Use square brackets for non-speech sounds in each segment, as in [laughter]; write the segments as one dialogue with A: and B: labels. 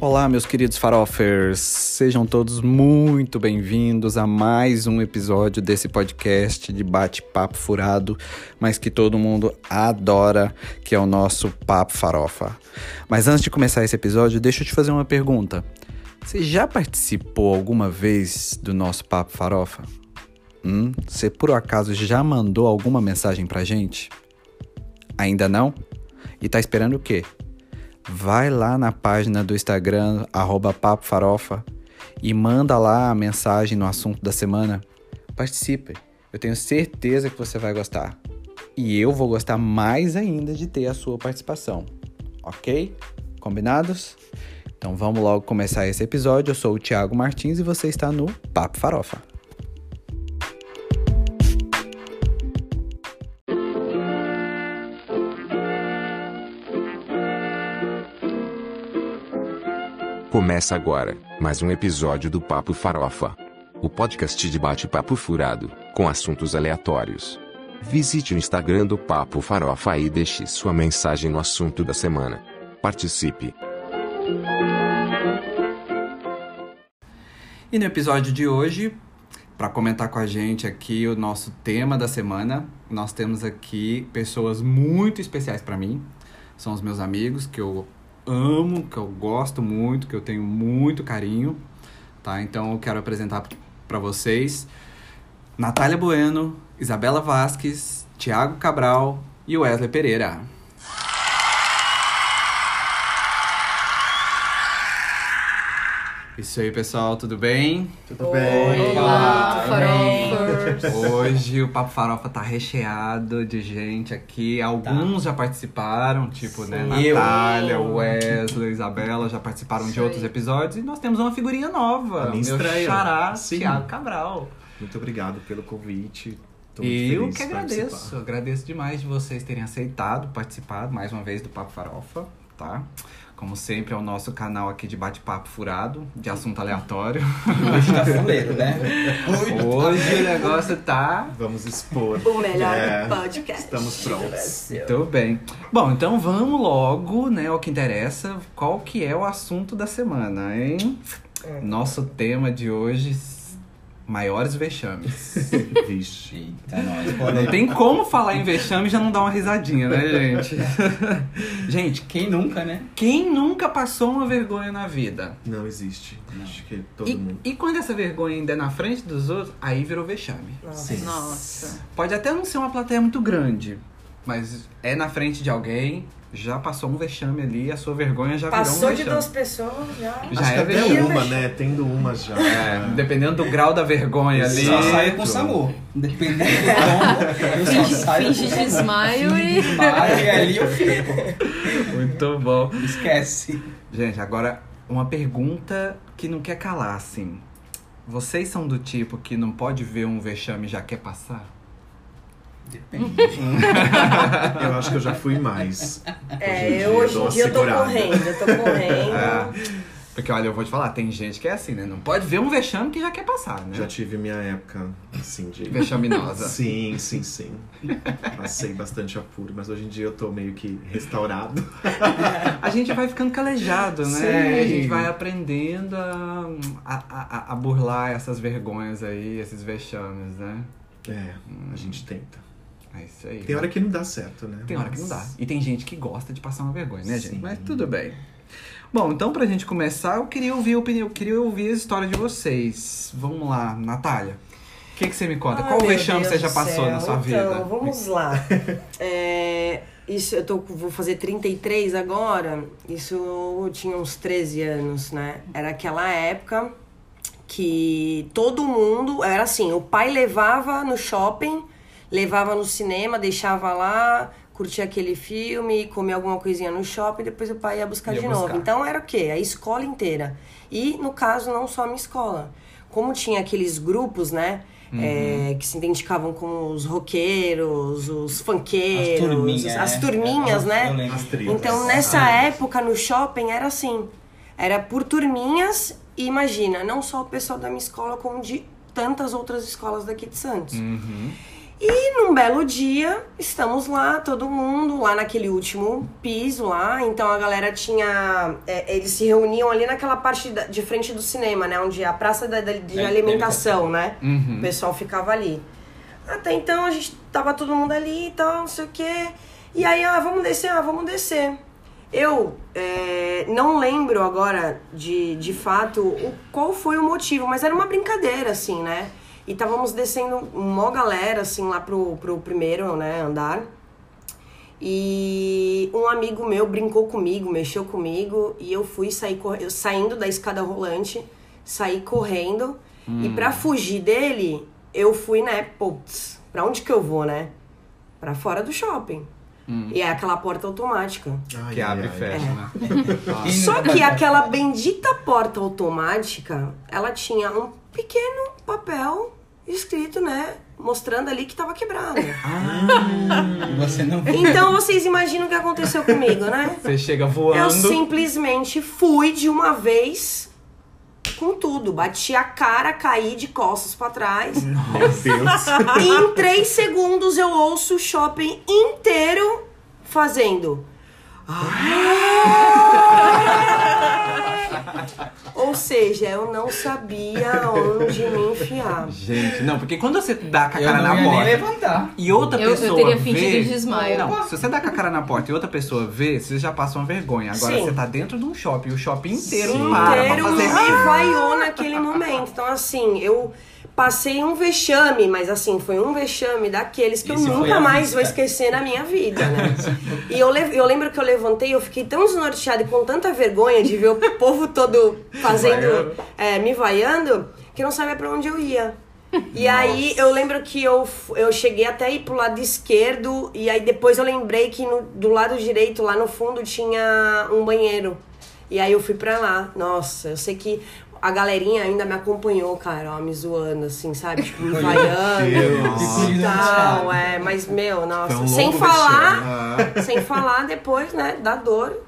A: Olá, meus queridos farofers, sejam todos muito bem-vindos a mais um episódio desse podcast de bate-papo furado, mas que todo mundo adora, que é o nosso Papo Farofa. Mas antes de começar esse episódio, deixa eu te fazer uma pergunta. Você já participou alguma vez do nosso Papo Farofa? Hum, você por acaso já mandou alguma mensagem pra gente? Ainda não? E tá esperando o quê? Vai lá na página do Instagram, arroba e manda lá a mensagem no assunto da semana. Participe. Eu tenho certeza que você vai gostar. E eu vou gostar mais ainda de ter a sua participação. Ok? Combinados? Então vamos logo começar esse episódio. Eu sou o Thiago Martins e você está no Papo Farofa.
B: Começa agora mais um episódio do Papo Farofa. O podcast de bate-papo furado, com assuntos aleatórios. Visite o Instagram do Papo Farofa e deixe sua mensagem no assunto da semana. Participe!
A: E no episódio de hoje, para comentar com a gente aqui o nosso tema da semana, nós temos aqui pessoas muito especiais para mim. São os meus amigos que eu amo, que eu gosto muito, que eu tenho muito carinho, tá? Então eu quero apresentar para vocês Natália Bueno, Isabela Vasques, Tiago Cabral e Wesley Pereira. Isso aí, pessoal, tudo bem?
C: Tudo bem?
D: Olá,
A: Hoje o Papo Farofa tá recheado de gente aqui. Alguns tá. já participaram, tipo, né, Sim. né? Natália, Wesley, Isabela já participaram Sim. de outros episódios. E nós temos uma figurinha nova.
C: A minha
A: meu xará, Thiago Cabral.
C: Muito obrigado pelo convite.
A: Tô eu que agradeço. Agradeço demais de vocês terem aceitado participar mais uma vez do Papo Farofa, tá? Como sempre, é o nosso canal aqui de bate-papo furado, de assunto aleatório.
D: Hoje tá fuleiro, né?
A: Hoje o negócio tá.
C: Vamos expor.
D: O melhor é, podcast.
C: Estamos prontos.
A: Muito bem. Bom, então vamos logo, né, ao que interessa. Qual que é o assunto da semana, hein? É. Nosso tema de hoje Maiores vexames. [laughs]
C: Vixe.
A: Eita, nós. Não tem como falar em vexame e já não dar uma risadinha, né, [laughs] gente? [laughs] gente,
D: quem nunca, né?
A: Quem nunca passou uma vergonha na vida?
C: Não existe. Não. Acho que todo
A: e,
C: mundo.
A: E quando essa vergonha ainda é na frente dos outros, aí virou vexame.
D: Nossa. Nossa.
A: Pode até não ser uma plateia muito grande, mas é na frente de alguém, já passou um vexame ali, a sua vergonha já
D: Passou
A: virou um
D: vexame. Passou de duas pessoas, já.
C: já Acho é que até uma, né? Tendo uma já.
A: É, dependendo do grau da vergonha ali.
D: Só saia com o SAMU. Dependendo do [laughs] tom, eu só saio
E: Finge desmaio e...
D: Desmaio e ali eu fico.
A: Muito bom.
D: Esquece.
A: Gente, agora uma pergunta que não quer calar, assim. Vocês são do tipo que não pode ver um vexame e já quer passar?
D: Depende. [laughs]
C: eu acho que eu já fui mais.
D: É, eu hoje em dia eu tô correndo, eu tô [laughs] correndo.
A: É. Porque olha, eu vou te falar, tem gente que é assim, né? Não pode ver um vexame que já quer passar, né?
C: Já tive minha época, assim, de.
A: Vexaminosa. [laughs]
C: sim, sim, sim. Passei bastante apuro, mas hoje em dia eu tô meio que restaurado.
A: a gente vai ficando calejado, né? Sim. A gente vai aprendendo a, a, a, a burlar essas vergonhas aí, esses vexames, né?
C: É, a gente tenta.
A: É isso aí.
C: Tem hora que não dá certo, né?
A: Tem hora que não dá. E tem gente que gosta de passar uma vergonha, né, Sim. gente? Mas tudo bem. Bom, então pra gente começar, eu queria ouvir a opinião, eu queria ouvir a história de vocês. Vamos lá, Natália. O que, que você me conta? Qual vexame você já passou
D: céu.
A: na sua
D: então,
A: vida?
D: Então, vamos lá. [laughs] é, isso, eu tô, vou fazer 33 agora. Isso eu tinha uns 13 anos, né? Era aquela época que todo mundo. Era assim: o pai levava no shopping levava no cinema, deixava lá, curtia aquele filme, comia alguma coisinha no shopping, depois o pai ia buscar ia de buscar. novo. Então era o quê? A escola inteira. E no caso, não só a minha escola. Como tinha aqueles grupos, né? Uhum. É, que se identificavam como os roqueiros, os funkeiros, as turminhas, as
A: é.
D: turminhas
A: é,
D: né? Então nessa ah, época no shopping era assim. Era por turminhas e imagina, não só o pessoal da minha escola, como de tantas outras escolas daqui de Santos.
A: Uhum.
D: E num belo dia, estamos lá, todo mundo, lá naquele último piso lá. Então a galera tinha. é, eles se reuniam ali naquela parte da- de frente do cinema, né? Onde é a praça da- da- de
E: É,
D: alimentação, né?
A: Uhum.
D: O pessoal ficava ali. Até então a gente tava todo mundo ali e tal, não sei o quê. E aí, ah, vamos descer, ah, vamos descer. Eu é, não lembro agora de, de fato o, qual foi o motivo, mas era uma brincadeira, assim, né? E estávamos descendo uma galera, assim, lá pro, pro primeiro né, andar. E um amigo meu brincou comigo, mexeu comigo, e eu fui sair eu saindo da escada rolante, saí correndo. E pra fugir dele, eu fui, né, putz, pra onde que eu vou, né? Pra fora do shopping. E é aquela porta automática.
C: Ai,
A: Que
C: ai,
A: abre e
C: ai.
A: fecha,
D: É.
A: né? [laughs]
E: E
D: Só que [laughs] aquela bendita porta automática, ela tinha um pequeno papel escrito, né? Mostrando ali que tava quebrada. [laughs]
E: Você não
D: Então vocês imaginam o que aconteceu comigo, né?
A: Você chega voando.
D: Eu simplesmente fui de uma vez com tudo. Bati a cara, caí de costas pra trás.
C: Meu Deus. [laughs]
D: E em três segundos eu ouço o shopping inteiro fazendo. Ou [laughs] seja, eu não sabia onde me enfiar.
A: Gente, não, porque quando você dá com a
E: Eu
A: cara
E: não
A: na
E: ia nem
A: porta
E: levantar.
A: e outra
F: Eu- eu
A: pessoa
F: teria
A: vê...
F: fingido desmaio.
A: Não, se você dá com a cara na porta e outra pessoa vê, você já passa uma vergonha. Agora
D: Sim.
A: você tá dentro de um shopping, o shopping inteiro
C: Sim.
A: para pra
D: inteiro
A: fazer...
D: me vaiou naquele momento. Então, assim, eu passei um vexame, mas assim, foi um vexame daqueles que
E: Esse
D: eu nunca mais vou esquecer na minha vida, né? [laughs] e eu, eu lembro que eu levantei, eu fiquei tão desnorteada e com tanta vergonha de ver o [laughs] povo todo fazendo, é, me vaiando, que eu não sabia pra onde eu ia. E aí eu lembro que eu, eu cheguei até ir pro lado esquerdo e aí depois eu lembrei que no- do lado direito, lá no fundo, tinha um banheiro. E aí eu fui pra lá. Nossa, eu sei que a galerinha ainda me acompanhou, cara, ó, me zoando, assim, sabe? Tipo, me vaiando e tal. É, mas, meu, nossa.
C: Um
D: sem falar,
C: vexame. [laughs]
D: sem falar depois, né, da dor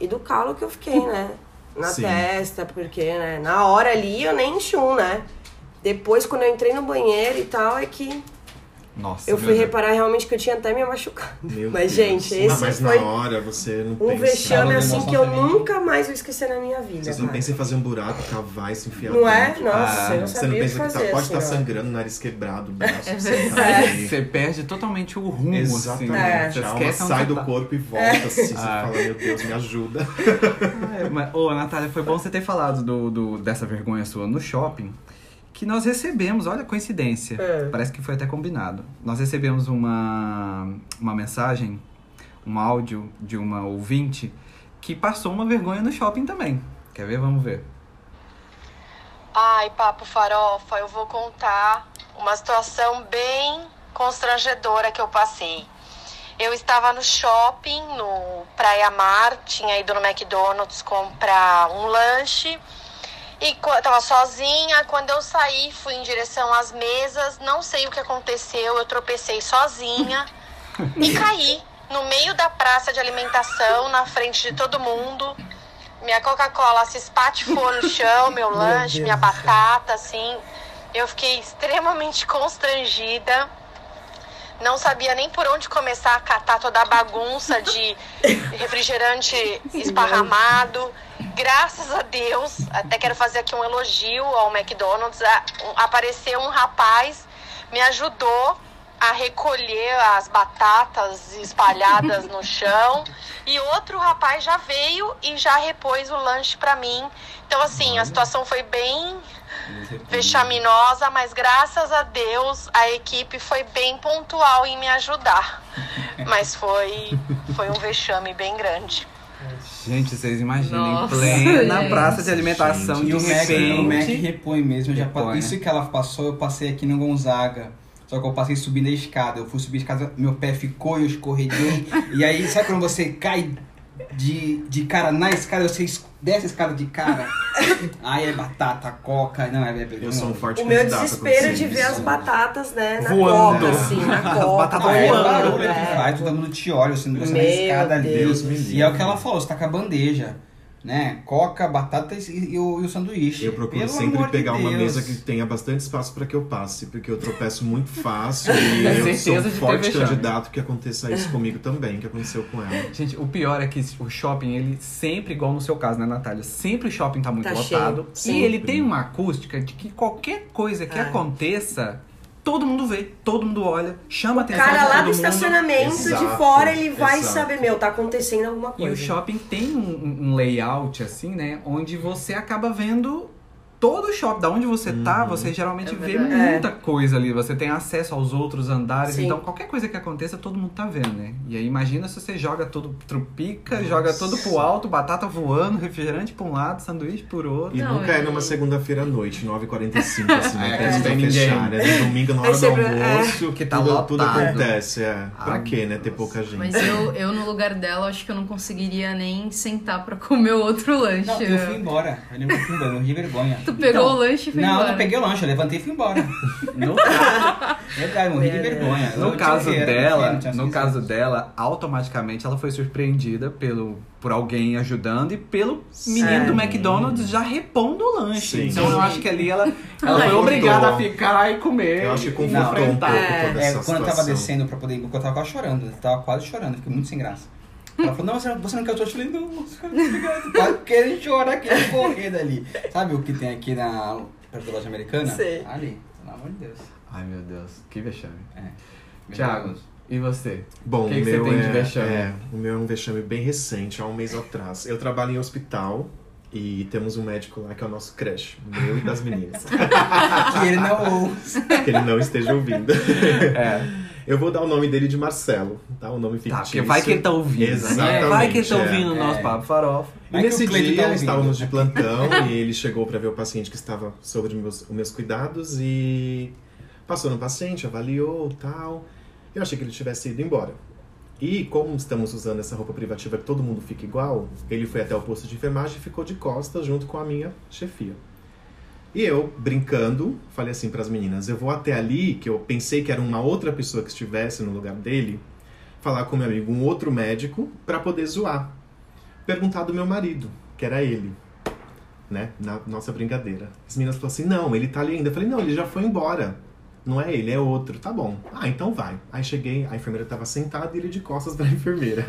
D: e do calo que eu fiquei, né? Na
C: Sim.
D: testa, porque, né, na hora ali eu nem enchi um, né? Depois, quando eu entrei no banheiro e tal, é que
A: Nossa,
D: eu fui reparar realmente que eu tinha até me machucado.
C: Meu [laughs]
D: mas,
C: Deus.
D: gente,
C: Não,
D: esse
C: mas
D: foi
C: na hora você não
D: um
C: pensa.
D: vexame
E: Calma,
D: assim que eu nunca mais vou esquecer na minha vida.
C: Você não
D: cara.
C: pensa em fazer um buraco, cavar e se enfiar
D: Não é?
C: dentro.
D: Nossa,
A: Ah,
D: eu não
C: Você não
D: que
C: pensa que
D: fazer.
C: tá, pode
D: assim,
C: estar
D: ó.
C: sangrando, nariz quebrado, o [laughs] braço.
F: É
C: você tá.
A: Você perde totalmente o rumo,
C: Exatamente.
A: assim.
D: É.
A: né? Você
C: A alma
A: esquece
C: sai
A: você
C: do
A: tá.
C: corpo e volta assim. Você
A: Ah.
C: fala, meu Deus, me ajuda.
A: É, mas, ô, Natália, foi bom você ter falado do, do- dessa vergonha sua no shopping. Que nós recebemos, olha a coincidência.
D: É.
A: Parece que foi até combinado. Nós recebemos uma, uma mensagem, um áudio de uma ouvinte que passou uma vergonha no shopping também. Quer ver? Vamos ver.
G: Ai, papo farofa, eu vou contar uma situação bem constrangedora que eu passei. Eu estava no shopping, no Praia Mar, tinha ido no McDonald's comprar um lanche e tava sozinha. Quando eu saí, fui em direção às mesas, não sei o que aconteceu, eu tropecei sozinha [laughs] e caí no meio da praça de alimentação, na frente de todo mundo. Minha Coca-Cola se espatifou no chão, meu [laughs] lanche, minha batata, assim. Eu fiquei extremamente constrangida. Não sabia nem por onde começar a catar toda a bagunça de refrigerante [laughs] esparramado. Graças a Deus, até quero fazer aqui um elogio ao McDonald's. Apareceu um rapaz, me ajudou a recolher as batatas espalhadas no [laughs] chão. E outro rapaz já veio e já repôs o lanche pra mim. Então, assim, a situação foi bem vexaminosa, mas graças a Deus a equipe foi bem pontual em me ajudar. [laughs] Mas foi, foi um vexame bem grande.
A: Gente, vocês imaginem,
F: Nossa,
A: plena
F: gente.
A: praça de alimentação,
C: Gente,
A: de
E: E o Mac, o Mac
A: repente...
E: repõe mesmo. eu já
A: Repõe,
E: Isso que ela passou, eu passei aqui no Gonzaga. Só que eu passei subindo a escada. Eu fui subir a escada, meu pé ficou e eu escorreguei. [laughs] e aí, sabe quando você cai de, de cara na escada, você es- desce a escada de cara? [laughs] aí é batata, coca. Não, é. é
C: Eu sou um forte
D: O meu desespero
C: acontecer
D: de ver as batatas, né, na
A: Voando.
D: coca, assim, na coca.
A: batatas
E: Ah, é o
A: voando.
E: barulho
D: é.
E: que faz, todo mundo te olha, você não você na escada ali.
C: Deus
E: E é o que ela falou, você tá com a bandeja. Né? Coca, batatas e, e o, e o sanduíche.
C: Eu procuro
E: Pelo
C: sempre
E: amor de
C: pegar uma mesa que tenha bastante espaço para que eu passe, porque eu tropeço muito fácil [laughs] e eu sou um forte candidato que aconteça isso comigo também, que aconteceu com ela.
A: Gente, o pior é que o shopping, ele sempre, igual no seu caso, né, Natália? Sempre o shopping tá muito
D: Tá
A: lotado.
D: cheio,
A: E ele tem uma acústica de que qualquer coisa que
D: É.
A: aconteça, todo mundo vê, todo mundo olha, chama a
D: O
A: atenção
D: cara
A: de
D: lá do
A: mundo.
D: estacionamento de
C: Exato,
D: fora, ele vai
C: exato.
D: saber, meu, tá acontecendo alguma
A: E
D: coisa.
A: o shopping tem um, um layout, assim, né? Onde você acaba vendo todo o shopping. Da onde você tá,
C: Uhum.
A: você geralmente
F: É
A: vê muita coisa ali. Você tem acesso aos outros andares.
D: Sim.
A: Então, qualquer coisa que aconteça, todo mundo tá vendo, né? E aí, imagina se você joga tudo, trupica, joga tudo pro alto, batata voando, refrigerante pra um lado, sanduíche por outro.
C: E
F: Não,
C: nunca é
F: e-
C: numa segunda-feira à noite, 9h45, [laughs] assim, né?
A: É,
C: Quando
A: não
C: tá
A: tem ninguém.
C: fechar. É domingo, na hora do
D: sempre- é.
C: almoço,
A: Que tá
C: tudo, tudo
A: lotado.
C: acontece. É. Pra
A: Ah,
C: quê, né? Ter
A: nossa.
C: pouca gente.
F: Mas eu, eu, no lugar dela, acho que eu não conseguiria nem sentar pra comer outro lanche.
E: Não, eu fui embora. Eu lembro que eu fui embora, morri vergonha.
F: Tu pegou
E: Então,
F: o lanche e foi
E: Não, eu
F: embora.
E: não peguei o lanche, eu levantei e fui embora. [laughs]
A: No, [laughs] ca-
E: Verdade, eu morri de
D: É,
E: vergonha.
A: No caso
E: o quê? Era
A: dela, no caso dela, automaticamente ela foi surpreendida pelo, por alguém ajudando e pelo menino
D: É.
A: do McDonald's já repondo o lanche.
C: Sim.
A: Então eu acho que ali ela, ela foi obrigada a ficar e comer.
C: Eu acho que confortou um pouco
D: É.
C: toda
E: É,
C: essa
E: quando eu tava descendo pra poder ir, porque eu tava quase chorando. Eu tava quase chorando, fiquei muito sem graça. Ela falou, não, você não, você não quer o Eu falei, não, obrigado. [laughs] Quase querendo chorar, querendo correr dali. Sabe o que tem aqui na perto da loja americana?
D: Sei.
E: Ali, pelo amor de Deus.
A: Ai meu Deus, que vexame.
E: É.
A: Thiago, e você?
C: Bom,
A: O que
C: o
A: que
C: meu
A: você tem de
C: é,
A: vexame?
C: é, o meu é um vexame bem recente, há um mês atrás. Eu trabalho em hospital e temos um médico lá que é o nosso crush, meu e das meninas. [laughs]
E: Que ele não ouça.
C: que ele não esteja ouvindo. [laughs]
A: É.
C: Eu vou dar o nome dele de Marcelo, tá? O nome fictício.
A: Tá, porque vai que ele tá ouvindo. né?
C: Exatamente.
A: Vai que ele tá
C: é.
A: ouvindo o nosso
E: É.
A: papo farofa.
C: E nesse
E: o Cleiton
C: dia
E: tá
C: estávamos de plantão [laughs] e ele chegou para ver o paciente que estava sobre os meus, os meus cuidados e passou no paciente, avaliou tal. Eu achei que ele tivesse ido embora. E como estamos usando essa roupa privativa que todo mundo fica igual, ele foi até o posto de enfermagem e ficou de costas junto com a minha chefia. E eu, brincando, falei assim para as meninas: eu vou até ali, que eu pensei que era uma outra pessoa que estivesse no lugar dele, falar com meu amigo, um outro médico, para poder zoar. Perguntar do meu marido, que era ele, né? Na nossa brincadeira. As meninas falaram assim: não, ele tá ali ainda. Eu falei: não, ele já foi embora. Não é ele, é outro. Tá bom. Ah, então vai. Aí cheguei, a enfermeira tava sentada e ele de costas pra [laughs] enfermeira.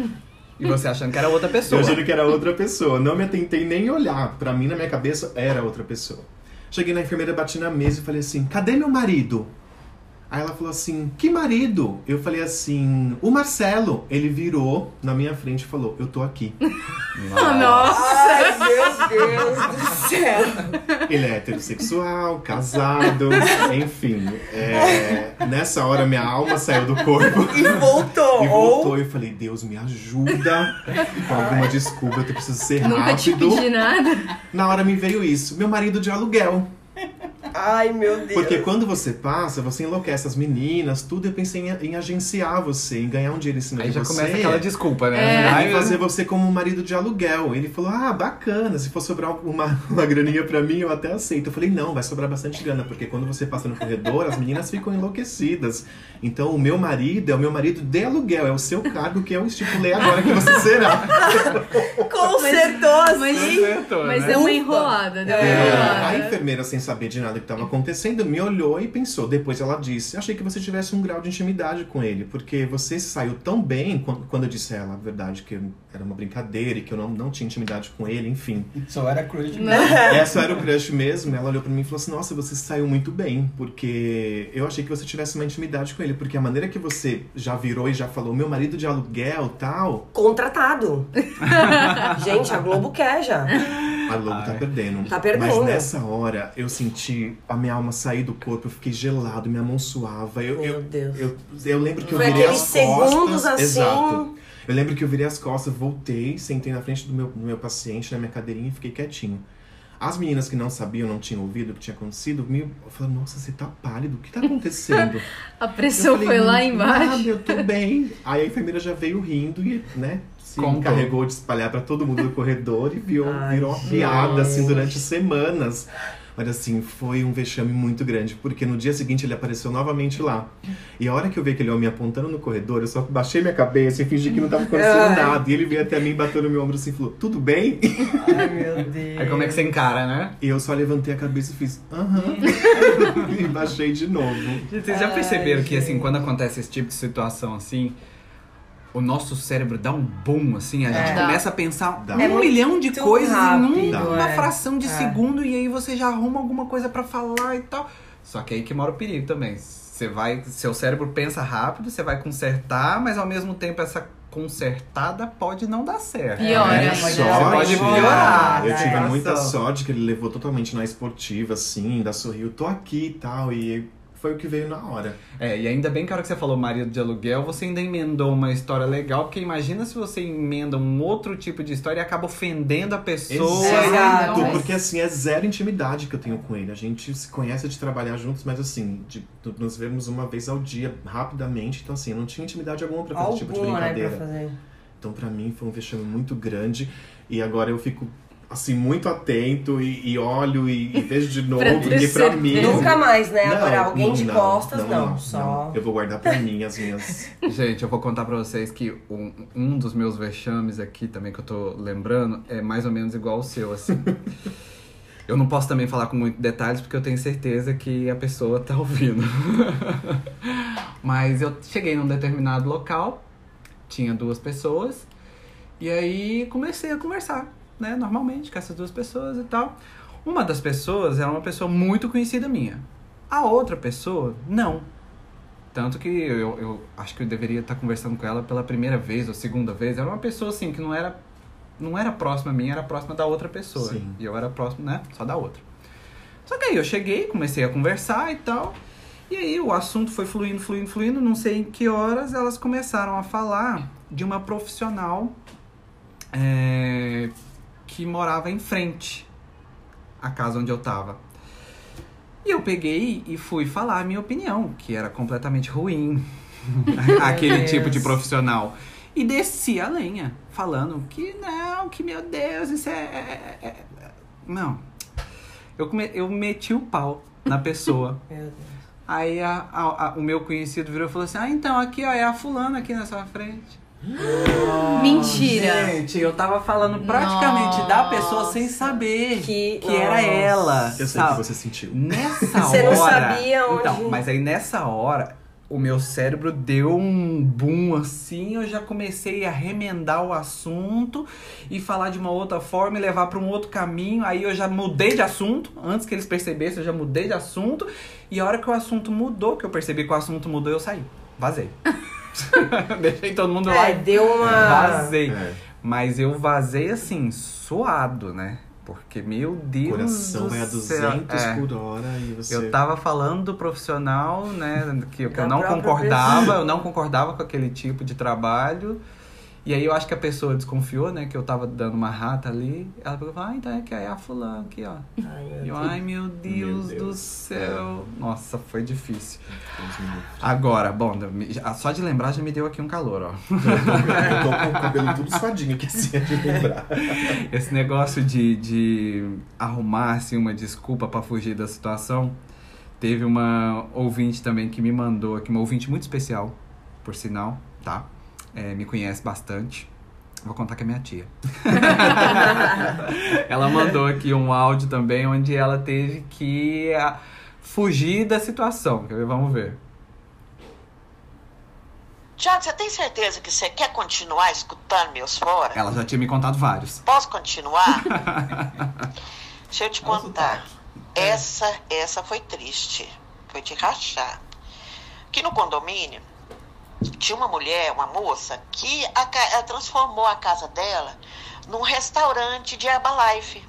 A: E você achando que era outra pessoa.
C: Eu juro que era outra pessoa. Não me atentei nem olhar. Pra mim, na minha cabeça, era outra pessoa. Cheguei na enfermeira, bati na mesa e falei assim: cadê meu marido? Aí ela falou assim: que marido? Eu falei assim: o Marcelo. Ele virou na minha frente e falou: eu tô aqui. [laughs]
F: Nossa! [laughs]
D: Ai, meu Deus do céu.
C: Ele é heterossexual, casado, enfim. é, nessa hora, minha alma saiu do corpo.
D: E voltou.
C: E
D: Ou
C: voltou, e eu falei, Deus, me ajuda com alguma desculpa, eu preciso ser
F: Nunca te
C: rápido.
F: pedi nada.
C: Na hora me veio isso, meu marido de aluguel.
D: Ai, meu Deus.
C: Porque quando você passa, você enlouquece as meninas, tudo. Eu pensei em, em agenciar você, em ganhar um dinheiro em cima
A: Aí
C: de
A: já
C: você.
A: começa aquela desculpa, né?
F: É.
A: Ai,
C: E fazer você como um marido de aluguel. Ele falou: Ah, bacana, se for sobrar uma, [laughs] uma graninha pra mim, eu até aceito. Eu falei: Não, vai sobrar bastante grana, porque quando você passa no corredor, as meninas ficam enlouquecidas. Então, o meu marido é o meu marido de aluguel, é o seu cargo que eu estipulei agora que você será. [laughs]
D: Consertou assim.
F: Mas,
A: Acertou,
F: mas
A: né?
F: deu uma enrolada, deu uma
C: É, a enfermeira, sem saber de nada que estava acontecendo, me olhou e pensou. Depois ela disse: Achei que você tivesse um grau de intimidade com ele, porque você saiu tão bem quando, quando eu disse a ela a verdade, que era uma brincadeira e que eu não, não tinha intimidade com ele, enfim.
E: Só era crush.
F: Né? [laughs]
C: Essa era o crush mesmo. Ela olhou pra mim e falou assim: Nossa, você saiu muito bem, porque eu achei que você tivesse uma intimidade com ele, porque a maneira que você já virou e já falou, meu marido de aluguel tal,
D: Contratado. [laughs] Gente, a Globo quer já.
C: a Globo tá
A: Ai.
C: perdendo.
D: Tá perdendo.
C: Mas nessa hora eu senti a minha alma sair do corpo, eu fiquei gelado, minha mão suava. Eu,
D: Meu
C: eu,
D: Deus.
C: eu, eu lembro que eu
D: Foi
C: virei
D: aqueles
C: as costas.
D: segundos assim.
C: Exato. Eu lembro que eu virei as costas, voltei, sentei na frente do meu, do meu paciente, na minha cadeirinha e fiquei quietinho. As meninas que não sabiam, não tinham ouvido o que tinha acontecido, me falaram, nossa, você tá pálido, o que tá acontecendo? [laughs]
F: A pressão
C: Eu falei,
F: foi lá
C: "Nada,
F: embaixo.
C: eu tô bem. Aí a enfermeira já veio rindo e, né, se
A: Contou.
C: encarregou de espalhar pra todo mundo do corredor e virou,
D: Ai,
C: virou uma piada, assim, durante semanas. Mas assim, foi um vexame muito grande, porque no dia seguinte ele apareceu novamente lá. E a hora que eu vi aquele homem apontando no corredor, eu só baixei minha cabeça e fingi que não tava acontecendo
D: Ai.
C: nada. E ele veio até mim, bateu no meu ombro assim e falou: Tudo bem?
D: Ai, meu Deus. [laughs]
A: Aí como é que você encara, né?
C: E eu só levantei a cabeça e fiz: Aham. [laughs] e baixei de novo.
A: Vocês já perceberam que, assim, quando acontece esse tipo de situação, assim, o nosso cérebro dá um boom, assim, a gente
D: É.
A: começa a pensar
C: Dá.
A: um
D: É
A: milhão de coisas
D: rápido,
A: em uma
D: é.
A: fração de
D: É.
A: segundo e aí você já arruma alguma coisa pra falar e tal. Só que aí que mora o perigo também. Você vai, seu cérebro pensa rápido, você vai consertar, mas ao mesmo tempo essa consertada pode não dar certo.
F: Pior,
A: né?
F: né?
A: Você
C: Sorte,
A: pode
D: pior.
A: piorar.
C: Eu
D: É.
C: tive muita sorte que ele levou totalmente na esportiva, assim, ainda sorriu, tô aqui e tal. E foi o que veio na hora.
A: É, e ainda bem que a hora que você falou marido de aluguel, você ainda emendou uma história legal, porque imagina se você emenda um outro tipo de história e acaba ofendendo a pessoa.
D: Exato.
F: Mas-
C: Porque assim, é zero intimidade que eu tenho com ele. A gente se conhece de trabalhar juntos, mas assim, de nos vemos uma vez ao dia, rapidamente. Então assim, eu não tinha intimidade alguma pra fazer esse tipo de
D: Alguma, né,
C: brincadeira.
D: pra fazer.
C: Então pra mim foi um vexame muito grande. E agora eu fico assim, muito atento e, e olho e, e vejo de [laughs] novo, porque pra
F: certeza.
C: mim.
D: Nunca mais, né?
C: Não,
D: Agora, alguém de
C: não,
D: costas, não. Só.
C: não. Eu vou guardar pra mim as minhas. [laughs]
A: Gente, eu vou contar pra vocês que um, um dos meus vexames aqui também que eu tô lembrando é mais ou menos igual ao seu, assim. [laughs] Eu não posso também falar com muitos detalhes porque eu tenho certeza que a pessoa tá ouvindo. Mas eu cheguei num determinado local, tinha duas pessoas, e aí comecei a conversar, né, normalmente com essas duas pessoas e tal. Uma das pessoas era uma pessoa muito conhecida minha. A outra pessoa, não. Tanto que eu, eu acho que eu deveria estar conversando com ela pela primeira vez ou segunda vez. Era uma pessoa assim que não era não era próxima a mim, era próxima da outra pessoa.
C: Sim.
A: E eu era próximo, né, só da outra. Só que aí eu cheguei, comecei a conversar e tal. E aí o assunto foi fluindo, fluindo, fluindo. Não sei em que horas elas começaram a falar de uma profissional é, que morava em frente à casa onde eu tava. E eu peguei e fui falar a minha opinião, que era completamente ruim. [laughs] Aquele
D: Deus.
A: tipo de profissional. E desci a lenha, falando que não, que meu Deus, isso é. é- é- é- Não. Eu, come- eu meti o pau na pessoa. [laughs]
D: Meu Deus.
A: Aí a- a- a- o meu conhecido virou e falou assim: Ah, então aqui, ó, é a fulana aqui na sua frente.
F: Mentira.
A: Gente, eu tava falando praticamente da pessoa sem saber
D: Que-
A: que, era
D: Nossa.
A: ela.
C: Eu sei o que você sentiu.
A: Nessa
D: Você
A: hora.
D: não sabia onde-
A: Então, mas aí nessa hora, o meu cérebro deu um boom assim, eu já comecei a remendar o assunto e falar de uma outra forma e levar para um outro caminho. Aí eu já mudei de assunto, antes que eles percebessem, eu já mudei de assunto. E a hora que o assunto mudou, que eu percebi que o assunto mudou, eu saí. Vazei. [laughs] [laughs] Deixei todo mundo lá.
D: É,
A: e
D: deu uma.
A: Vazei.
C: É.
A: Mas eu vazei assim, suado, né? Porque, meu
C: O
A: Deus.
C: coração
A: do
C: vai a
A: céu.
C: 200
A: É.
C: por hora e você.
A: Eu tava falando do profissional, né? Que, que eu não concordava,
D: pessoa.
A: eu não concordava com aquele tipo de trabalho. E aí eu acho que a pessoa desconfiou, né? Que eu tava dando uma rata ali. Ela falou, ah, então é que é a fulana aqui, ó.
D: Ai, meu
A: eu,
D: Deus.
A: ai meu Deus, do
C: Deus.
A: céu. Nossa, foi difícil. Agora, bom, só de lembrar já me deu aqui um calor, ó.
C: Eu tô com o cabelo tudo suadinho aqui, assim, é de lembrar. [laughs]
A: Esse negócio de, de arrumar assim, uma desculpa pra fugir da situação. Teve uma ouvinte também que me mandou aqui, uma ouvinte muito especial, por sinal, tá? É, me conhece bastante. Vou contar que é minha tia. [laughs] ela mandou aqui um áudio também onde ela teve que ah, fugir da situação. Vamos ver.
H: Tiago, você tem certeza que você quer continuar escutando meus fora?
A: Ela já tinha me contado vários.
H: Posso continuar? [laughs] Deixa eu te contar.
E: sotaque.
H: Essa, essa foi triste. Foi de rachar. Aqui no condomínio, tinha uma mulher, uma moça, que a transformou a casa dela num restaurante de Herbalife.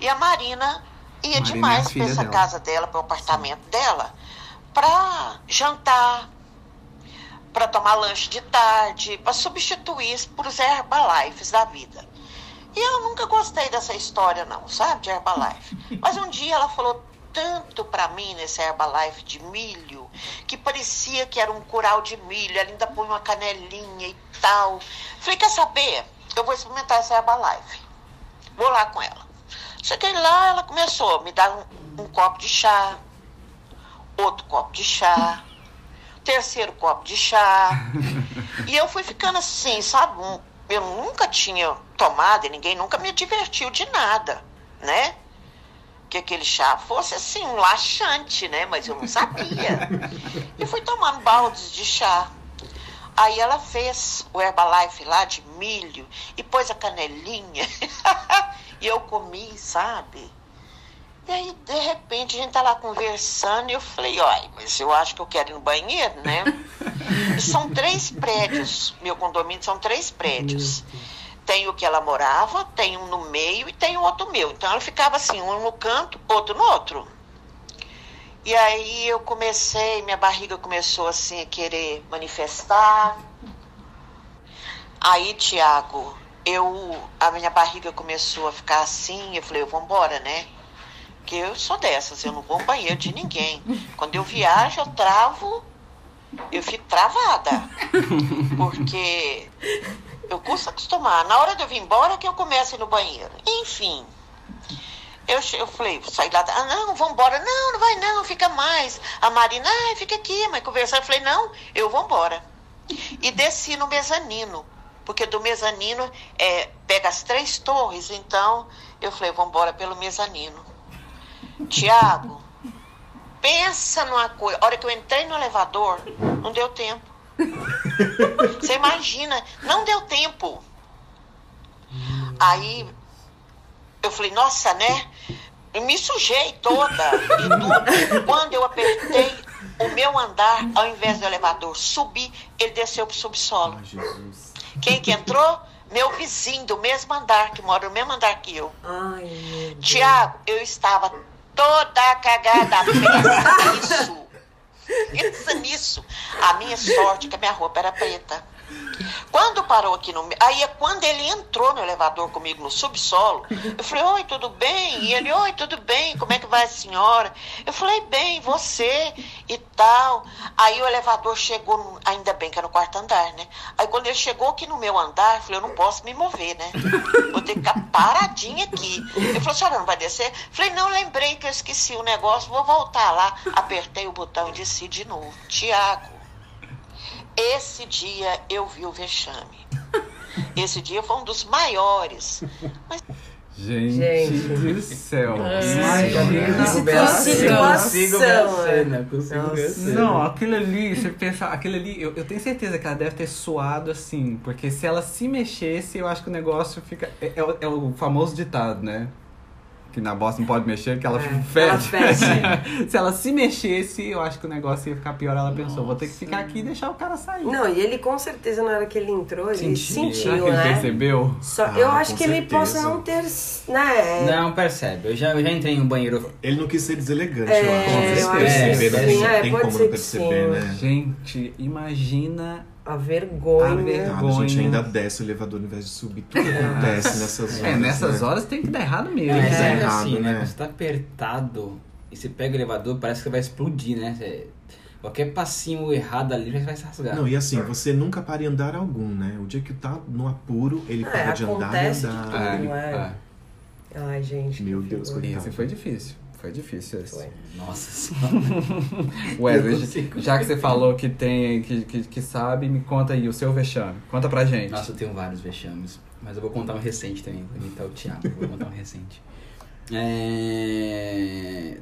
H: E a Marina ia
A: Marina é
H: demais
A: filha
H: para essa
A: dela.
H: casa dela, para o apartamento dela, para jantar, para tomar lanche de tarde, para substituir isso por os Herbalifes da vida. E eu nunca gostei dessa história, não, sabe, de Herbalife. [laughs] Mas um dia ela falou tanto pra mim nesse Herbalife de milho, que parecia que era um curau de milho, ela ainda põe uma canelinha e tal. Falei, quer saber? Eu vou experimentar esse Herbalife. Vou lá com ela. Cheguei lá, ela começou a me dar um, um copo de chá, outro copo de chá, terceiro copo de chá. [laughs] E eu fui ficando assim, sabe? Eu nunca tinha tomado e ninguém nunca me divertiu de nada, né? Que aquele chá fosse assim, um laxante, né? Mas eu não sabia. E fui tomando baldes de chá. Aí ela fez o Herbalife lá de milho e pôs a canelinha. [laughs] e eu comi, sabe? E aí, de repente, a gente tá lá conversando e eu falei, olha, mas eu acho que eu quero ir no banheiro, né? [laughs] E são três prédios, meu condomínio são três prédios. Tem o que ela morava, tem um no meio e tem o outro meu. Então ela ficava assim, um no canto, outro no outro. E aí eu comecei, minha barriga começou assim a querer manifestar. Aí, Tiago, eu, a minha barriga começou a ficar assim, eu falei, eu vou embora, né? Porque eu sou dessas, eu não vou ao banheiro de ninguém. Quando eu viajo, eu travo, eu fico travada. [laughs] Porque eu custo acostumar. Na hora de eu vir embora que eu ir no banheiro. Enfim. Eu, eu falei, saí lá, ah, não, vamos embora. Não, não vai não, fica mais. A Marina, ah, fica aqui, mas conversar. Eu falei, não, eu vou embora. E desci no mezanino, porque do mezanino é, pega as três torres, então eu falei, vamos embora pelo mezanino. Tiago, pensa numa coisa. A hora que eu entrei no elevador, não deu tempo. [laughs] Você imagina, não deu tempo. Aí eu falei, nossa, né? Eu me sujei toda e tudo. Quando eu apertei o meu andar, ao invés do elevador subir, ele desceu pro subsolo.
C: Ai, Jesus.
H: Quem que entrou? Meu vizinho do mesmo andar, que mora no mesmo andar que eu.
D: Ai.
H: Tiago, eu estava toda cagada. Pensa nisso. [laughs] Pensa nisso. A minha sorte é que a minha roupa era preta. Quando parou aqui no. Aí é quando ele entrou no elevador comigo no subsolo. Eu falei, oi, tudo bem? E ele, oi, tudo bem? Como é que vai a senhora? Eu falei, bem, você e tal. Aí o elevador chegou, ainda bem que era no quarto andar, né? Aí quando ele chegou aqui no meu andar, eu falei, eu não posso me mover, né? Vou ter que ficar paradinha aqui. Ele falou, senhora não vai descer? Eu falei, não, lembrei que eu esqueci o negócio, vou voltar lá. Apertei o botão e desci de novo. Tiago, esse dia eu vi o vexame. Esse dia foi um dos maiores.
A: Gente,
D: Gente.
A: do céu.
D: É.
E: cena, consigo ver a
D: Nossa.
E: cena.
A: Não, aquilo ali, você pensa, aquilo ali, eu, eu tenho certeza que ela deve ter suado assim, porque se ela se mexesse, eu acho que o negócio fica. É, é o- é o famoso ditado, né? Que na bosta não pode mexer, que ela
D: É,
A: fede.
D: ela fede. [laughs]
A: se ela se mexesse, eu acho que o negócio ia ficar pior. Ela pensou, vou ter que ficar aqui e deixar o cara sair.
D: Não, e ele com certeza, na hora que ele entrou, ele
E: Sentiu.
A: Que ele
D: né?
A: percebeu?
D: Só,
C: Ah,
D: eu acho
C: com
D: que ele
C: certeza.
D: possa não ter, né?
E: Não, percebe. Eu já, eu já entrei em um banheiro.
C: Ele não quis ser deselegante,
D: É,
C: eu acho.
E: que
C: né?
E: sim,
C: Não
D: é,
C: tem como não perceber,
D: sim.
C: né?
A: Gente, imagina.
D: A vergonha.
A: A ver-
C: Ah, a gente
A: Vergonha.
C: ainda desce o elevador ao invés de subir. Tudo acontece nessas horas.
A: É, nessas
C: né?
A: horas tem que dar errado mesmo.
C: É,
E: é,
C: errado,
E: assim, né?
C: né?
E: Você tá apertado e você pega o elevador, parece que vai explodir, né? Você- qualquer passinho errado ali já vai se rasgar.
C: Não, e assim, você nunca para em andar algum, né? O dia que tá no apuro, ele
D: É,
C: para de andar e andar.
D: tudo.
A: É,
D: Não é?
A: é.
D: Ai, gente.
C: Meu
D: que
C: Deus,
D: vergonha.
A: Esse foi difícil. Foi difícil esse.
D: Foi.
E: Nossa [laughs] senhora.
A: Wesley, já que você falou que tem, que, que, que sabe, me conta aí o seu vexame. Conta pra gente.
E: Nossa, eu tenho vários vexames. Mas eu vou contar um recente também, vou imitar o Thiago. Vou contar um recente. É...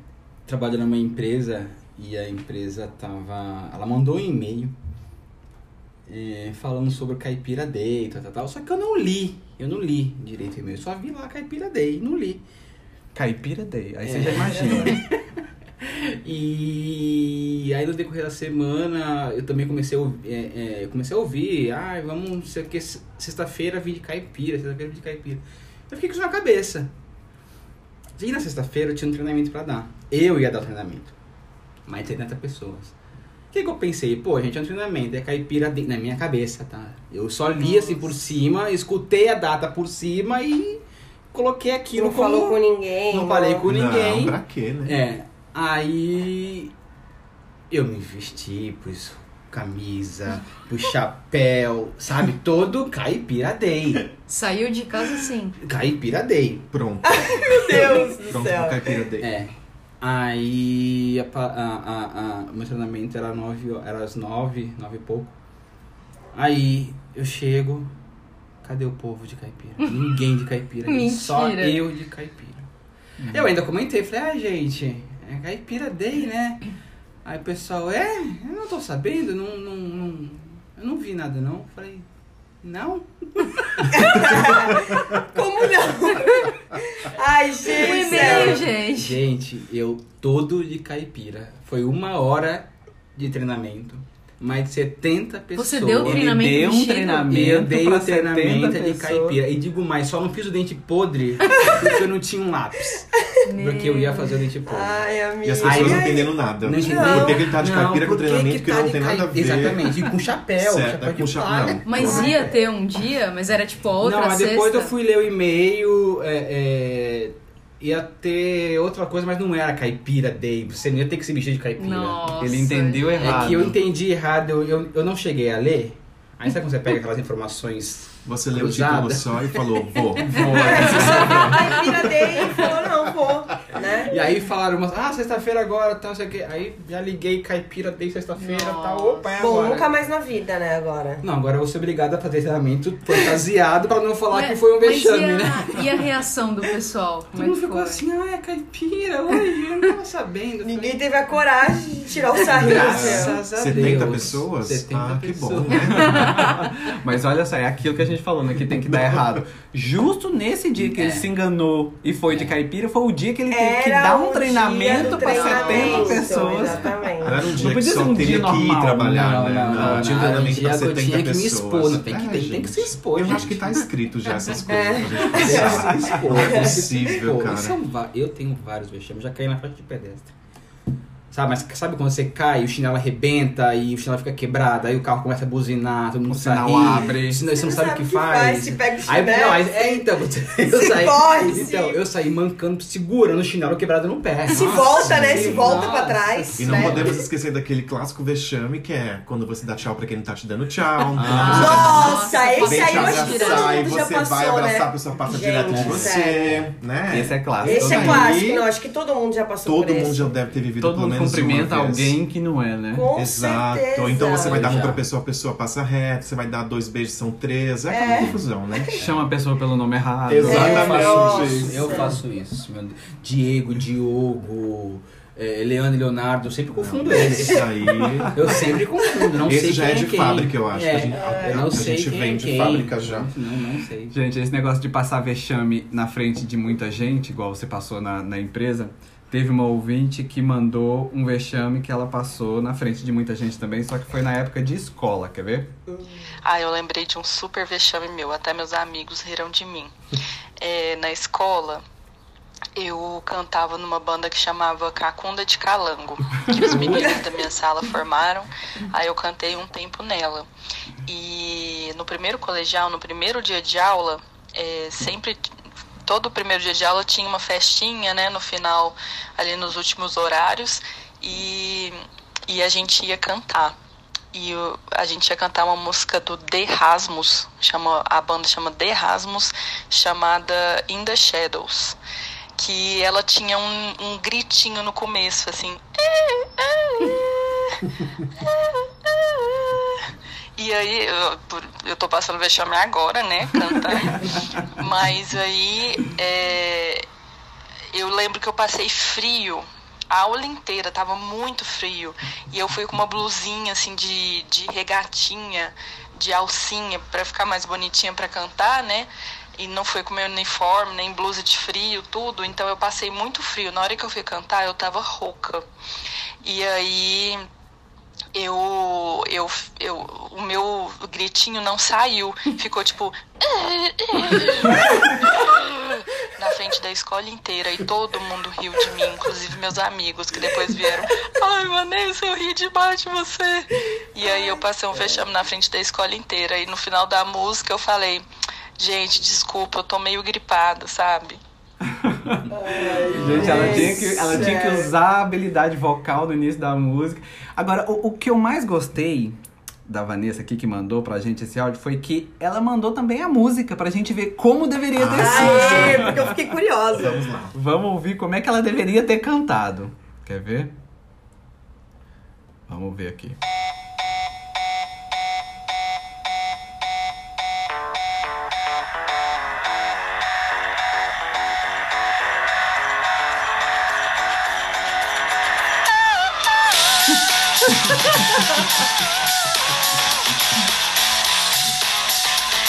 E: Trabalho numa empresa e a empresa tava. Ela mandou um e-mail é, falando sobre o Caipira Day, tal, tal, tal. Só que eu não li. Eu não li direito o e-mail. Só vi lá Caipira Day, não li.
A: Caipira Day. Aí você
E: É.
A: já imagina. [laughs]
E: E aí no decorrer da semana eu também comecei a ouvir, é, é, eu comecei a ouvir, ah, vamos, não sei o que, sexta-feira vir de caipira, sexta-feira vir de caipira. Eu fiquei com isso na cabeça. E na sexta-feira eu tinha um treinamento pra dar. Eu ia dar o treinamento. Mais 30 pessoas. O que, que eu pensei? Pô, gente, é um treinamento, é caipira de... na minha cabeça, tá? Eu só li assim por cima, escutei a data por cima e coloquei aquilo
D: Não
E: como...
D: falou com ninguém.
E: Não falei com ninguém.
C: Não, pra quê, né?
E: É, aí eu me vesti, pus camisa, o chapéu, sabe? Todo caipira day.
F: Saiu de casa assim.
E: Caipira day.
C: Pronto. [laughs]
D: Meu Deus do
C: Pronto pro
D: céu.
C: caipira dele.
E: É. Aí a, a, a, a- o meu treinamento era, nove, era às nove, nove e pouco. Aí eu chego, cadê o povo de caipira? Ninguém de caipira, [laughs] só eu de caipira. Eu ainda comentei, falei, ah gente, é caipira day, né? Aí o pessoal, é, eu não tô sabendo, não, não, não, eu não vi nada não. Falei, não? [laughs]
D: Como não? Ai, gente.
F: e-mail, gente.
E: Gente, eu todo de caipira. Foi uma hora de treinamento. Mais de 70 pessoas.
F: Você deu o treinamento
A: deu um treinamento.
E: Eu dei o treinamento
A: 70
E: de
A: pessoas.
E: caipira. E digo mais, só não fiz o dente podre [laughs] porque eu não tinha um lápis. Porque eu ia fazer o dente podre.
D: Ai,
C: E as pessoas não entendendo nada.
E: Não entendeu?
C: Por que que ele tá de
E: Não,
C: caipira com
E: que
C: treinamento
E: que
C: que,
E: tá
C: não
E: de
C: tem nada a ver?
E: Exatamente, e com chapéu,
C: Certo,
E: chapéu
C: é com cha-
E: palha.
C: não.
F: Mas ia ter um dia, mas era tipo outra
E: não, mas
F: sexta.
E: depois eu fui ler o e-mail, é, é, ia ter outra coisa, mas não era caipira day. Você não ia ter que se vestir de caipira.
F: Nossa.
A: Ele entendeu errado.
E: É que eu entendi errado, eu, eu, eu não cheguei a ler. Aí sabe quando você pega aquelas informações?
C: Você leu o título só e falou, vou. [laughs]
D: Ai, vira dei e falou, não, vou. Né?
E: E aí falaram umas, ah, sexta-feira agora, tal, sei o quê. Aí já liguei caipira day sexta-feira, tal, opa, é
D: Bom,
E: agora.
D: nunca mais na vida, né, agora.
E: Não, agora eu vou ser obrigado a fazer treinamento fantasiado pra não falar
F: Mas-
E: que foi um
F: mas
E: vexame,
F: e a,
E: né?
F: E a reação do pessoal?
E: Todo
F: Como é
E: mundo
F: que
E: ficou
F: foi?
E: assim, ah, é caipira hoje, eu não tava sabendo. Eu
D: Ninguém teve a coragem de tirar o sarrinho.
E: Graças
D: meu.
E: a
C: 70
E: Deus.
C: pessoas?
E: 70
C: ah, que bom,
E: pessoas.
C: né? [laughs]
A: Mas olha só, é aquilo que a gente falou, né? Que tem que dar errado. Justo nesse dia que ele se enganou e foi de caipira, foi o dia que ele teve que
D: Era
A: dar
D: o
A: um treinamento pra 70
D: treinamento,
A: pessoas.
D: Exatamente.
C: Não era um dia
A: podia
C: que
A: ser
C: só
A: um dia
C: que ir
A: normal.
C: trabalhar,
E: Não,
C: né?
E: não, não,
C: tinha
E: não.
C: treinamento
E: Dia
C: pra
E: que eu
C: 70
E: tinha que me
C: pessoas.
E: expor, não tem que- tem- tem que se expor,
C: Eu
E: gente.
C: acho que tá escrito já [laughs] essas coisas
D: É.
E: que se expor,
C: Não é
E: que se
C: possível, cara.
E: Eu tenho vários vexames, já caí na faixa de pedestre. Sabe, mas sabe quando você cai, o chinelo arrebenta e o chinelo fica quebrado, aí o carro começa a buzinar, todo mundo
A: O
E: a rir,
A: abre.
E: Você não, você não sabe o que faz.
D: Se pega o
E: Aí,
D: chinelo.
E: não, aí- é, então, você- [laughs] eu
D: Se
E: saí,
D: corre,
E: então, eu saí mancando, segurando o chinelo quebrado no pé.
D: Se
E: Nossa,
D: volta, né? Se volta
E: nossa.
D: pra trás.
C: E não
D: né?
C: podemos esquecer daquele clássico vexame que é quando você dá tchau pra quem não tá te dando tchau.
E: Ah.
D: Nossa, esse
C: Vem
D: aí eu acho que todo
C: abraçar e
D: mundo já
C: você
D: passou,
C: vai abraçar, a
D: né?
C: pessoa passa
D: Gente,
C: direto de você,
D: sério.
C: né?
A: Esse é clássico.
D: Esse é
C: Aí,
D: clássico, não, acho que todo mundo já passou
C: Todo mundo
D: esse.
C: já deve ter vivido pelo menos
A: cumprimenta alguém que não é, né?
D: Com
C: Exato.
D: certeza.
C: Ou então você vai dar a mão
E: Já.
C: pra pessoa, a pessoa passa reto, você vai dar dois beijos, são três. É aquela
D: É.
C: confusão, né? [laughs]
A: Chama a pessoa pelo nome errado.
C: Exatamente.
E: Eu faço
D: Nossa.
E: isso. Eu faço isso. meu Deus. Diego, Diogo, é, Leandro e Leonardo, eu sempre confundo eles.
C: Esse aí. [laughs]
E: Eu sempre confundo, não sei
C: Esse já
E: quem
C: é de
E: quem.
C: fábrica, eu acho.
E: É,
C: que a gente,
E: eu não
C: a
E: sei
C: gente
E: quem
C: vem
E: é
C: de
E: quem.
C: fábrica já.
E: Não, não sei.
A: Gente, esse negócio de passar vexame na frente de muita gente, igual você passou na, na empresa, teve uma ouvinte que mandou um vexame que ela passou na frente de muita gente também, só que foi na época de escola, quer ver?
I: Ah, eu lembrei de um super vexame meu, até meus amigos riram de mim. [laughs] É, na escola, eu cantava numa banda que chamava Cacunda de Calango, que os meninos da minha sala formaram. Aí eu cantei um tempo nela. E no primeiro colegial, no primeiro dia de aula, é, sempre todo primeiro dia de aula tinha uma festinha, né, no final, ali nos últimos horários, e, e a gente ia cantar. E o- a gente ia cantar uma música do The Rasmus, chama, a banda chama The Rasmus, chamada In the Shadows. Que ela tinha um, um gritinho no começo, assim. [laughs] E aí, por- eu tô passando vexame agora, né? Cantando. [laughs] Mas aí, é, eu lembro que eu passei frio a aula inteira, tava muito frio. E eu fui com uma blusinha, assim, de, de regatinha, de alcinha, pra ficar mais bonitinha pra cantar, né? E não foi com meu uniforme, nem blusa de frio, tudo. Então eu passei muito frio. Na hora que eu fui cantar, eu tava rouca. E aí eu, eu, eu, o meu gritinho não saiu. Ficou tipo. na frente da escola inteira. E todo mundo riu de mim, inclusive meus amigos, que depois vieram. Ai, Vanessa, eu ri demais de você. E aí eu passei um vexame na frente da escola inteira. E no final da música eu falei: Gente, desculpa, eu tô meio gripada, sabe? [laughs]
A: Gente, ela tinha, que, ela tinha que usar a habilidade vocal no início da música. Agora, o, o que eu mais gostei da Vanessa aqui que mandou pra gente esse áudio foi que ela mandou também a música pra gente ver como deveria ter sido.
D: Aê, porque eu fiquei curiosa.
C: Vamos lá.
A: Vamos ouvir como é que ela deveria ter cantado. Quer ver? Vamos ver aqui.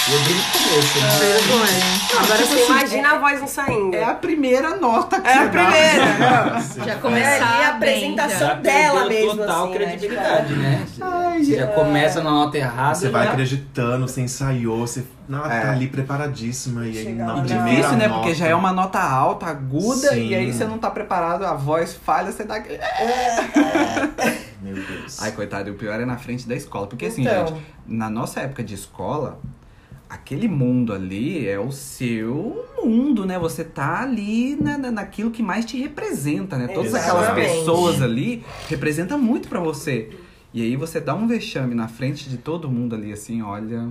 E: Eu dei no começo, né?
D: Vergonha. Agora você imagina a voz não saindo.
A: É a primeira nota que
D: É
A: você
D: a
A: dá.
D: primeira. [laughs]
F: Já
D: É,
F: começar
D: e a apresentação
E: Já
D: dela mesmo,
E: total
D: assim, né,
E: credibilidade, né? Você-
A: Ai,
E: Você já
A: é.
E: começa na nota errada.
C: Você vai
E: já-
C: acreditando, você ensaiou, você não,
A: É.
C: tá ali preparadíssima e aí primeira
A: Difícil, né?
C: nota,
A: Porque já é uma nota alta, aguda,
C: Sim.
A: e aí você não tá preparado, a voz falha, você dá aquele.
C: Meu Deus.
A: Ai, coitado, o pior é na frente da escola. Porque assim,
D: Então.
A: gente, na nossa época de escola, aquele mundo ali é o seu mundo, né? Você tá ali na, na- naquilo que mais te representa, né? Todas aquelas
D: Exatamente.
A: pessoas ali representam muito pra você. E aí você dá um vexame na frente de todo mundo ali, assim, olha.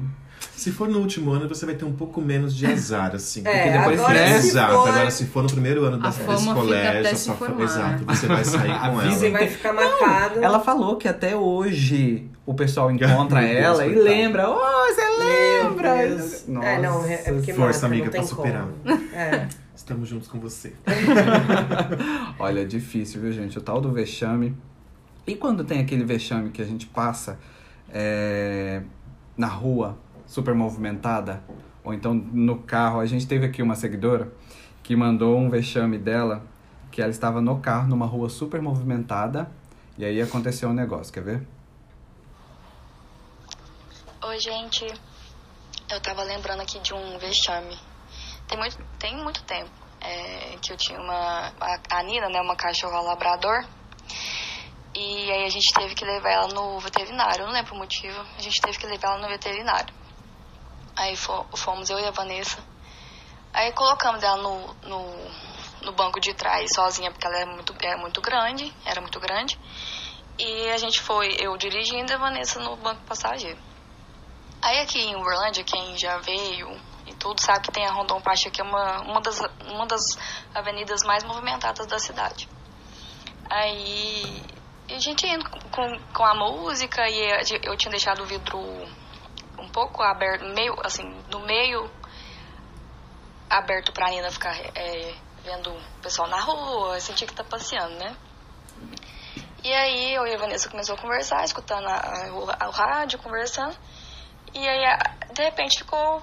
C: Se for no último ano, você vai ter um pouco menos de azar, assim.
D: É,
C: porque depois
D: agora
C: é,
D: se
C: exato.
D: for-
C: Agora, se for no primeiro ano
F: A
C: desse,
F: fama
C: desse
F: fica
C: colégio,
F: até
C: a sua exato, você vai sair [laughs] com
A: Avisa
D: Você
C: ela.
D: vai ficar marcado.
A: Ela falou que até hoje o pessoal encontra ela e lembra. Oh, você lembra?
D: Deus. É, não, é porque
C: Força, amiga,
D: não tem
C: pra superar.
D: como. É. [laughs]
C: Estamos juntos com você. [laughs]
A: Olha, é difícil, viu, gente? O tal do vexame. E quando tem aquele vexame que a gente passa é, na rua, super movimentada, ou então no carro, a gente teve aqui uma seguidora que mandou um vexame dela, que ela estava no carro, numa rua super movimentada, e aí aconteceu um negócio, quer ver?
J: Oi, gente. Eu tava lembrando aqui de um vexame. Tem muito, tem muito tempo é, que eu tinha uma. A, Nina, né? Uma cachorra labrador. E aí a gente teve que levar ela no veterinário. Eu não lembro o motivo. A gente teve que levar ela no veterinário. Aí fo- fomos eu e a Vanessa. Aí colocamos ela no, no, no banco de trás sozinha, porque ela é muito, é muito grande. Era muito grande. E a gente foi, eu dirigindo e a Vanessa no banco passageiro. Aí aqui em Uberlândia, quem já veio e tudo sabe que tem a Rondon Pacheco, que é uma, uma, das, uma das avenidas mais movimentadas da cidade. Aí a gente indo com, com a música e a eu tinha deixado o vidro um pouco aberto, meio assim, no meio aberto pra Nina ficar é, vendo o pessoal na rua, sentir que tá passeando, né? E aí eu e a Vanessa começou a conversar, escutando a- a- o, o rádio, conversando. E aí, de repente, ficou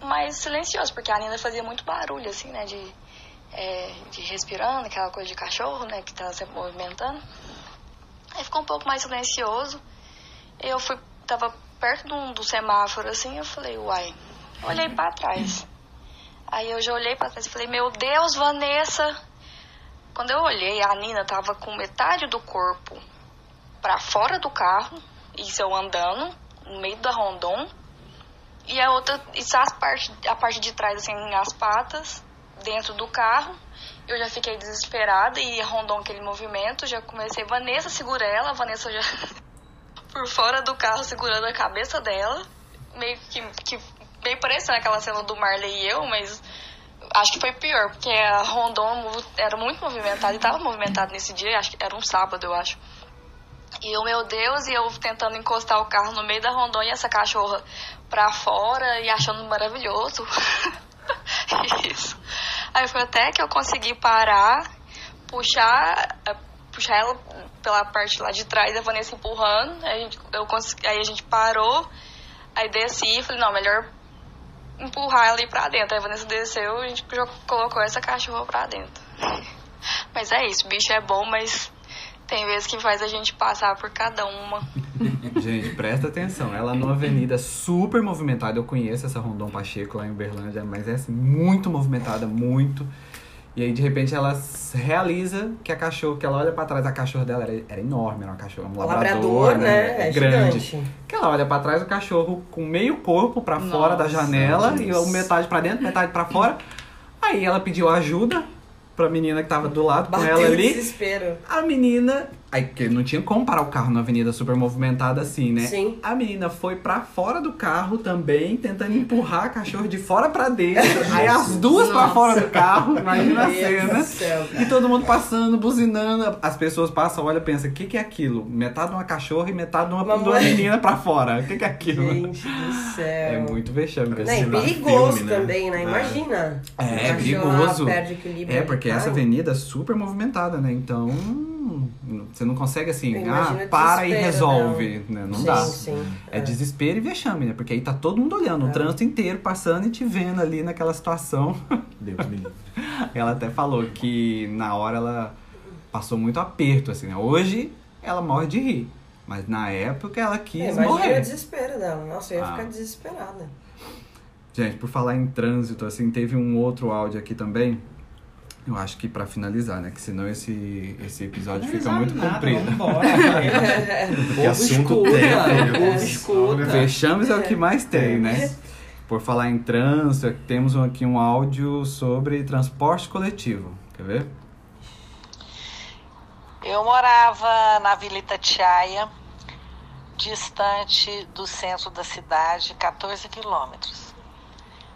J: mais silencioso, porque a Nina fazia muito barulho, assim, né? De, é, de respirando, aquela coisa de cachorro, né? Que tá sempre movimentando. Aí ficou um pouco mais silencioso. Eu fui, tava perto um, do semáforo, assim, eu falei, uai. Olhei pra trás. Aí eu já olhei pra trás e falei, meu Deus, Vanessa! Quando eu olhei, a Nina tava com metade do corpo pra fora do carro, isso eu andando, no meio da Rondon, e a outra, as parte, a parte de trás, assim, as patas, dentro do carro. Eu já fiquei desesperada e a Rondon, aquele movimento, já comecei, Vanessa, segura ela, Vanessa já [laughs] por fora do carro segurando a cabeça dela, meio que, que meio parecendo aquela cena do Marley e eu, mas acho que foi pior, porque a Rondon era muito movimentada e estava movimentada nesse dia, acho que era um sábado, eu acho. E eu, meu Deus, e eu tentando encostar o carro no meio da Rondon e essa cachorra pra fora e achando maravilhoso. [laughs] Isso. Aí foi até que eu consegui parar, puxar, eh, puxar ela pela parte lá de trás, a Vanessa empurrando. Aí a gente, eu consegui, aí a gente parou, aí desci e falei, não, melhor empurrar ela ali pra dentro. Aí a Vanessa desceu e a gente colocou essa cachorra pra dentro. [laughs] Mas é isso, bicho é bom, mas tem vezes que faz a gente passar por cada uma. [laughs]
A: Gente, presta atenção. Ela numa avenida super movimentada. Eu conheço essa Rondon Pacheco lá em Uberlândia, mas é assim, muito movimentada, muito. E aí, de repente, ela realiza que a cachorra, que ela olha pra trás, a cachorra dela era, era enorme, era uma cachorra, um labrador,
D: Labrador,
A: né?
D: né? É
A: grande.
D: gigante.
A: Que ela olha pra trás, o cachorro com meio corpo pra fora da janela e
C: Deus.
A: o metade pra dentro, metade pra fora. Aí ela pediu ajuda pra menina que tava do lado com
D: Bateu
A: ela
D: o
A: ali.
D: desespero.
A: A menina. Aí, porque não tinha como parar o carro na avenida super movimentada assim, né?
D: Sim.
A: A menina foi pra fora do carro também, tentando empurrar a cachorro de fora pra dentro. [laughs] aí as duas pra
F: Nossa.
A: fora do carro, imagina a cena.
D: do céu,
A: E todo mundo passando, buzinando. As pessoas passam, olha, pensa, o que, que é aquilo? Metade de uma cachorra e metade de uma,
D: Uma
A: menina pra fora. O que, que é aquilo?
D: Gente do céu.
A: É muito vexame.
C: Parece
D: Não, e
C: lá,
D: perigoso
C: filme, né?
D: também, né?
C: É.
D: Imagina.
A: É,
D: cachorro
A: perigoso.
D: Perde equilíbrio.
A: É, porque essa avenida é super movimentada, né? Então, você não consegue assim,
D: Imagina
A: ah,
D: o
A: para e resolve, né? Não
D: sim,
A: dá.
D: Sim,
A: É desespero e vexame, né? Porque aí tá todo mundo olhando, o
D: É.
A: trânsito inteiro passando e te vendo ali naquela situação. [laughs]
C: Deus me livre. [laughs]
A: Ela até falou que na hora ela passou muito aperto, assim, né? Hoje ela morre de rir. Mas na época ela
D: É,
A: quis
D: imagina o
A: morrer.
D: desespero dela. Nossa, eu ia
A: Ah.
D: ficar desesperada.
A: Gente, por falar em trânsito, assim, teve um outro áudio aqui também. Eu acho que pra finalizar, né? Que senão esse, esse episódio fica muito comprido.
K: Vambora, [laughs]
C: Que assunto tem, meu.
K: povo escuta.
A: Vexames é o que mais tem, né? Por falar em trânsito, temos aqui um áudio sobre transporte coletivo. Quer ver?
L: Eu morava na Vila Itatiaia, distante do centro da cidade, 14 quilômetros.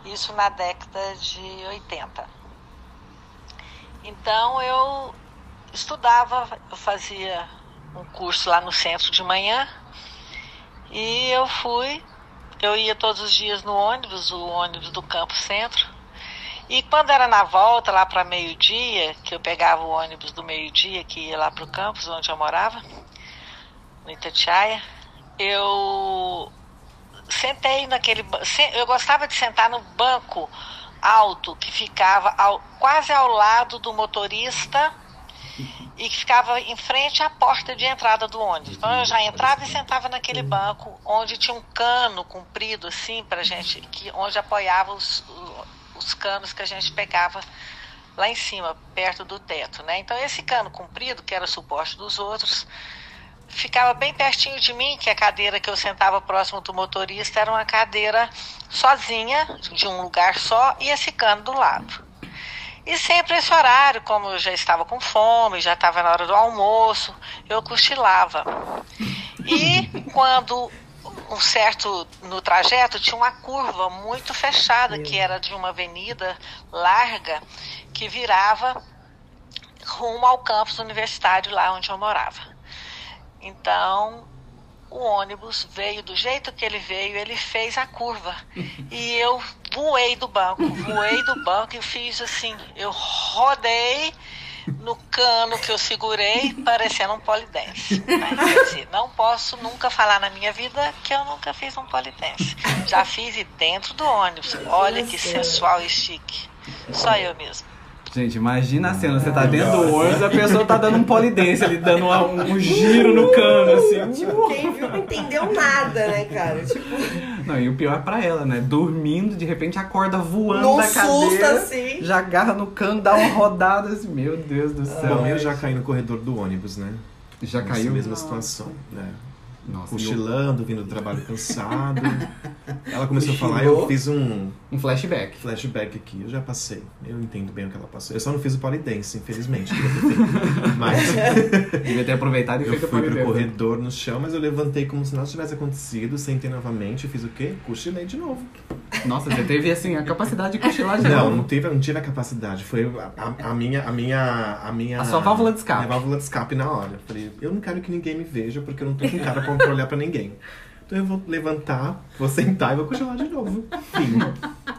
L: Isso na década de 80. Então eu estudava, eu fazia um curso lá no centro de manhã e eu fui, eu ia todos os dias no ônibus, o ônibus do Campo Centro. E quando era na volta, lá para meio-dia, que eu pegava o ônibus do meio-dia, que ia lá para o campus, onde eu morava, no Itatiaia, eu sentei naquele. Eu gostava de sentar no banco alto, que ficava ao- quase ao lado do motorista e que ficava em frente à porta de entrada do ônibus. Então eu já entrava e sentava naquele banco onde tinha um cano comprido assim para gente, que onde apoiava os, os canos que a gente pegava lá em cima, perto do teto, né? Então esse cano comprido, que era suporte dos outros, ficava bem pertinho de mim, que a cadeira que eu sentava próximo do motorista era uma cadeira sozinha, de um lugar só, e esse cano do lado. E sempre esse horário, como eu já estava com fome, já estava na hora do almoço, eu cochilava. E [laughs] quando um certo no trajeto tinha uma curva muito fechada, que era de uma avenida larga que virava rumo ao campus universitário lá onde eu morava. Então, o ônibus veio do jeito que ele veio, ele fez a curva. E eu voei do banco, voei do banco e fiz assim, eu rodei no cano que eu segurei, parecendo um polidense. Quer dizer, não posso nunca falar na minha vida que eu nunca fiz um polidense. Já fiz e dentro do ônibus. Olha que sensual e chique. Só eu mesmo.
A: Gente, imagina a cena, você tá dentro do ônibus, a pessoa tá dando um polidense ali, dando uma- um giro no cano, assim.
D: Tipo, quem viu não entendeu nada, né, cara? Tipo,
A: Não, e o pior é pra ela, né? Dormindo, de repente acorda voando
D: Num
A: da
D: susto,
A: cadeira,
D: assim.
A: já agarra no cano, dá uma rodada assim, meu Deus do céu.
C: Bom, eu já caí no corredor do ônibus, né?
A: Já
C: Nessa
A: caiu?
C: mesma situação, né?
A: Nossa, e
C: Cochilando, vindo do trabalho cansado. [laughs] Ela começou a falar,
K: Cochilou.
C: eu fiz um
A: um flashback.
C: flashback aqui, eu já passei. Eu entendo bem o que ela passou. Eu só não fiz o polidense, infelizmente. Mas [laughs]
A: Devia ter aproveitado e
C: eu
A: feito
C: fui pro corredor no chão, mas eu levantei como se nada tivesse acontecido, sentei novamente e fiz o quê? Cochilei de novo. [laughs]
A: Nossa, você teve assim a capacidade de cochilar de
C: Não, não tive, não tive a capacidade. Foi a, a- minha, a minha, a minha.
A: A sua válvula de escape.
C: Minha válvula de escape na hora. Falei, eu não quero que ninguém me veja porque eu não tô com cara pra, [laughs] pra olhar pra ninguém. Então eu vou levantar, vou sentar e vou cochilar de novo. Fim.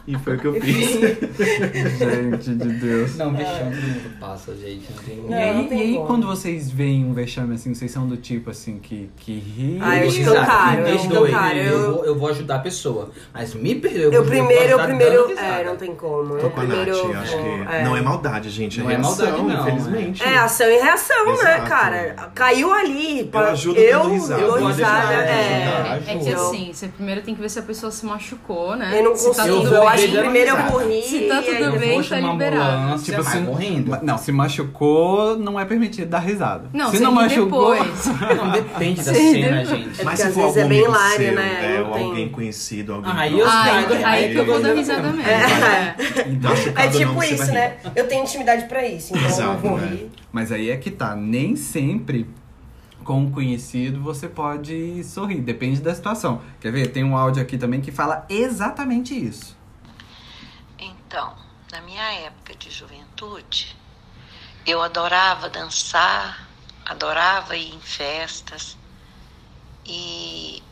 C: E foi o que eu fiz.
A: Gente de Deus.
K: Não, vexame.
E: Muito passa, gente. Não tem...
A: E aí, e aí quando vocês veem um vexame assim, vocês são do tipo assim que, que ri?
D: Ah, eu escancaro,
E: me
D: eu
E: Eu,
D: eu-
E: vou, eu vou ajudar a pessoa. Mas me perdoe.
D: eu
E: vou-
D: primeiro, eu primeiro. É, não tem como.
C: Tô
D: Eu
C: com a
D: primeiro.
C: Nath,
D: eu
C: acho
D: vou-
C: que
D: é.
C: não é maldade, gente. É
E: Não é
C: reação,
E: maldade, não,
C: infelizmente.
D: É, ação e reação, né,
C: Exato.
D: cara? Caiu ali. pa-
C: ajudo
D: eu
C: dando risada.
D: dou
E: Eu vou
D: risada.
E: ajudar,
D: é.
F: É que
D: Eu-
F: assim, você primeiro tem que ver se a pessoa se machucou, né?
D: Eu não
F: se tá
D: consigo,
F: tudo
D: eu
F: bem.
D: acho que
E: dando
D: primeiro eu vou rir.
F: Se tá tudo bem,
E: Vou
F: tá liberado.
A: Tipo,
E: vai
A: se-
E: morrendo.
A: Ma- Não, se machucou, não é permitido dar risada.
F: Não,
A: se
F: você
A: não machucou.
F: depois. [laughs]
E: Não, depende da cena, gente.
D: É
C: Mas
D: porque
C: se
D: às
C: for
D: vezes é bem hilário,
C: seu,
D: né?
C: é,
D: Não
C: ou
D: tem-
C: alguém conhecido, alguém
E: Aí
C: próximo,
E: eu
F: Aí, que eu vou dar risada mesmo.
D: É.
F: é.
C: Então,
D: É tipo
C: você
D: isso, né? Eu tenho intimidade pra isso, então eu vou
C: né?
D: rir.
A: Mas aí é que tá, nem sempre com um conhecido você pode sorrir, depende da situação. Quer ver? Tem um áudio aqui também que fala exatamente isso.
M: Então, na minha época de juventude, eu adorava dançar, adorava ir em festas e,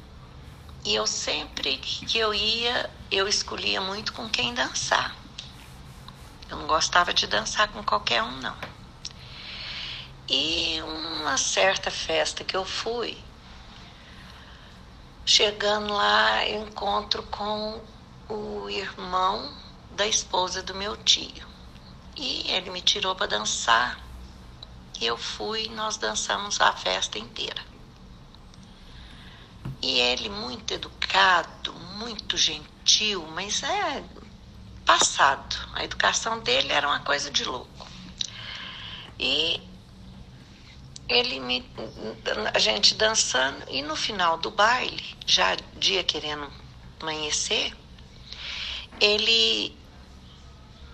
M: e eu sempre que eu ia, eu escolhia muito com quem dançar. Eu não gostava de dançar com qualquer um, não. E uma certa festa que eu fui, chegando lá, eu encontro com o irmão da esposa do meu tio. E ele me tirou para dançar. E eu fui, nós dançamos a festa inteira. E ele muito educado, muito gentil, mas é passado. A educação dele era uma coisa de louco. E ele me a gente dançando e no final do baile, já dia querendo amanhecer, ele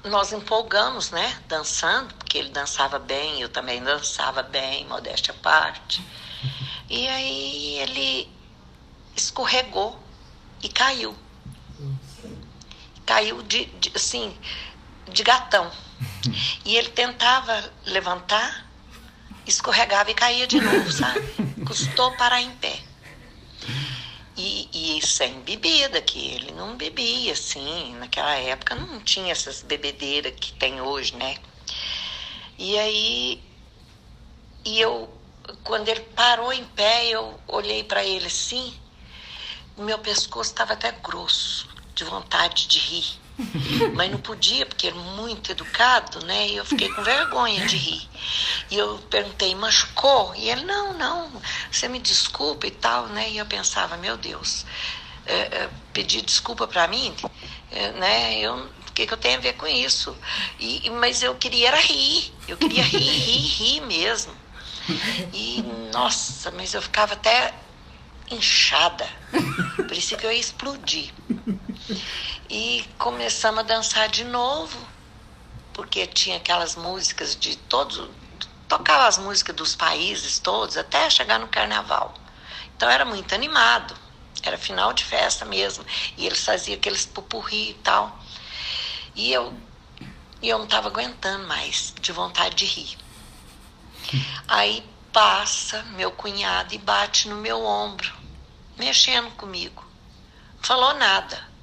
M: nós empolgamos, né, dançando, porque ele dançava bem, eu também dançava bem, modéstia à parte. [laughs] E aí ele escorregou e caiu. Caiu de, de assim, de gatão. [laughs] E ele tentava levantar, escorregava e caía de novo, sabe? Custou parar em pé. E, e sem bebida, que ele não bebia, assim. Naquela época não tinha essas bebedeiras que tem hoje, né? E aí, e eu, quando ele parou em pé, eu olhei para ele assim, meu pescoço estava até grosso, de vontade de rir. Mas não podia, porque ele muito educado, né? E eu fiquei com vergonha de rir. E eu perguntei, machucou? E ele, não, não, você me desculpa e tal, né? E eu pensava, meu Deus, é, é, pedir desculpa para mim, é, né? Eu, o que, que eu tenho a ver com isso? E, mas eu queria era rir, eu queria rir, rir, rir mesmo. E, nossa, mas eu ficava até inchada. Parecia que eu ia explodir. E começamos a dançar de novo, porque tinha aquelas músicas de todos. Tocava as músicas dos países todos até chegar no carnaval. Então era muito animado. Era final de festa mesmo. E eles faziam aqueles pupurri e tal. E eu, e eu não estava aguentando mais, de vontade de rir. Aí passa meu cunhado e bate no meu ombro, mexendo comigo. Falou nada.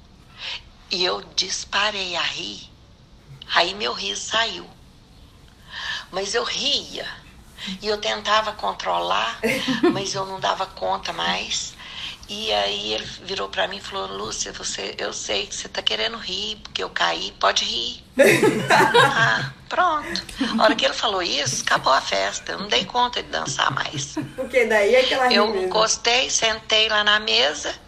M: E eu disparei a rir. Aí meu riso saiu. Mas eu ria. E eu tentava controlar, [laughs] mas eu não dava conta mais. E aí ele virou para mim e falou: Lúcia, você, eu sei que você tá querendo rir, porque eu caí, pode rir. [laughs] ah, pronto. A hora que ele falou isso, acabou a festa. Eu não dei conta de dançar mais.
D: Porque daí é que ela ri
M: Eu
D: mesmo.
M: encostei, sentei lá na mesa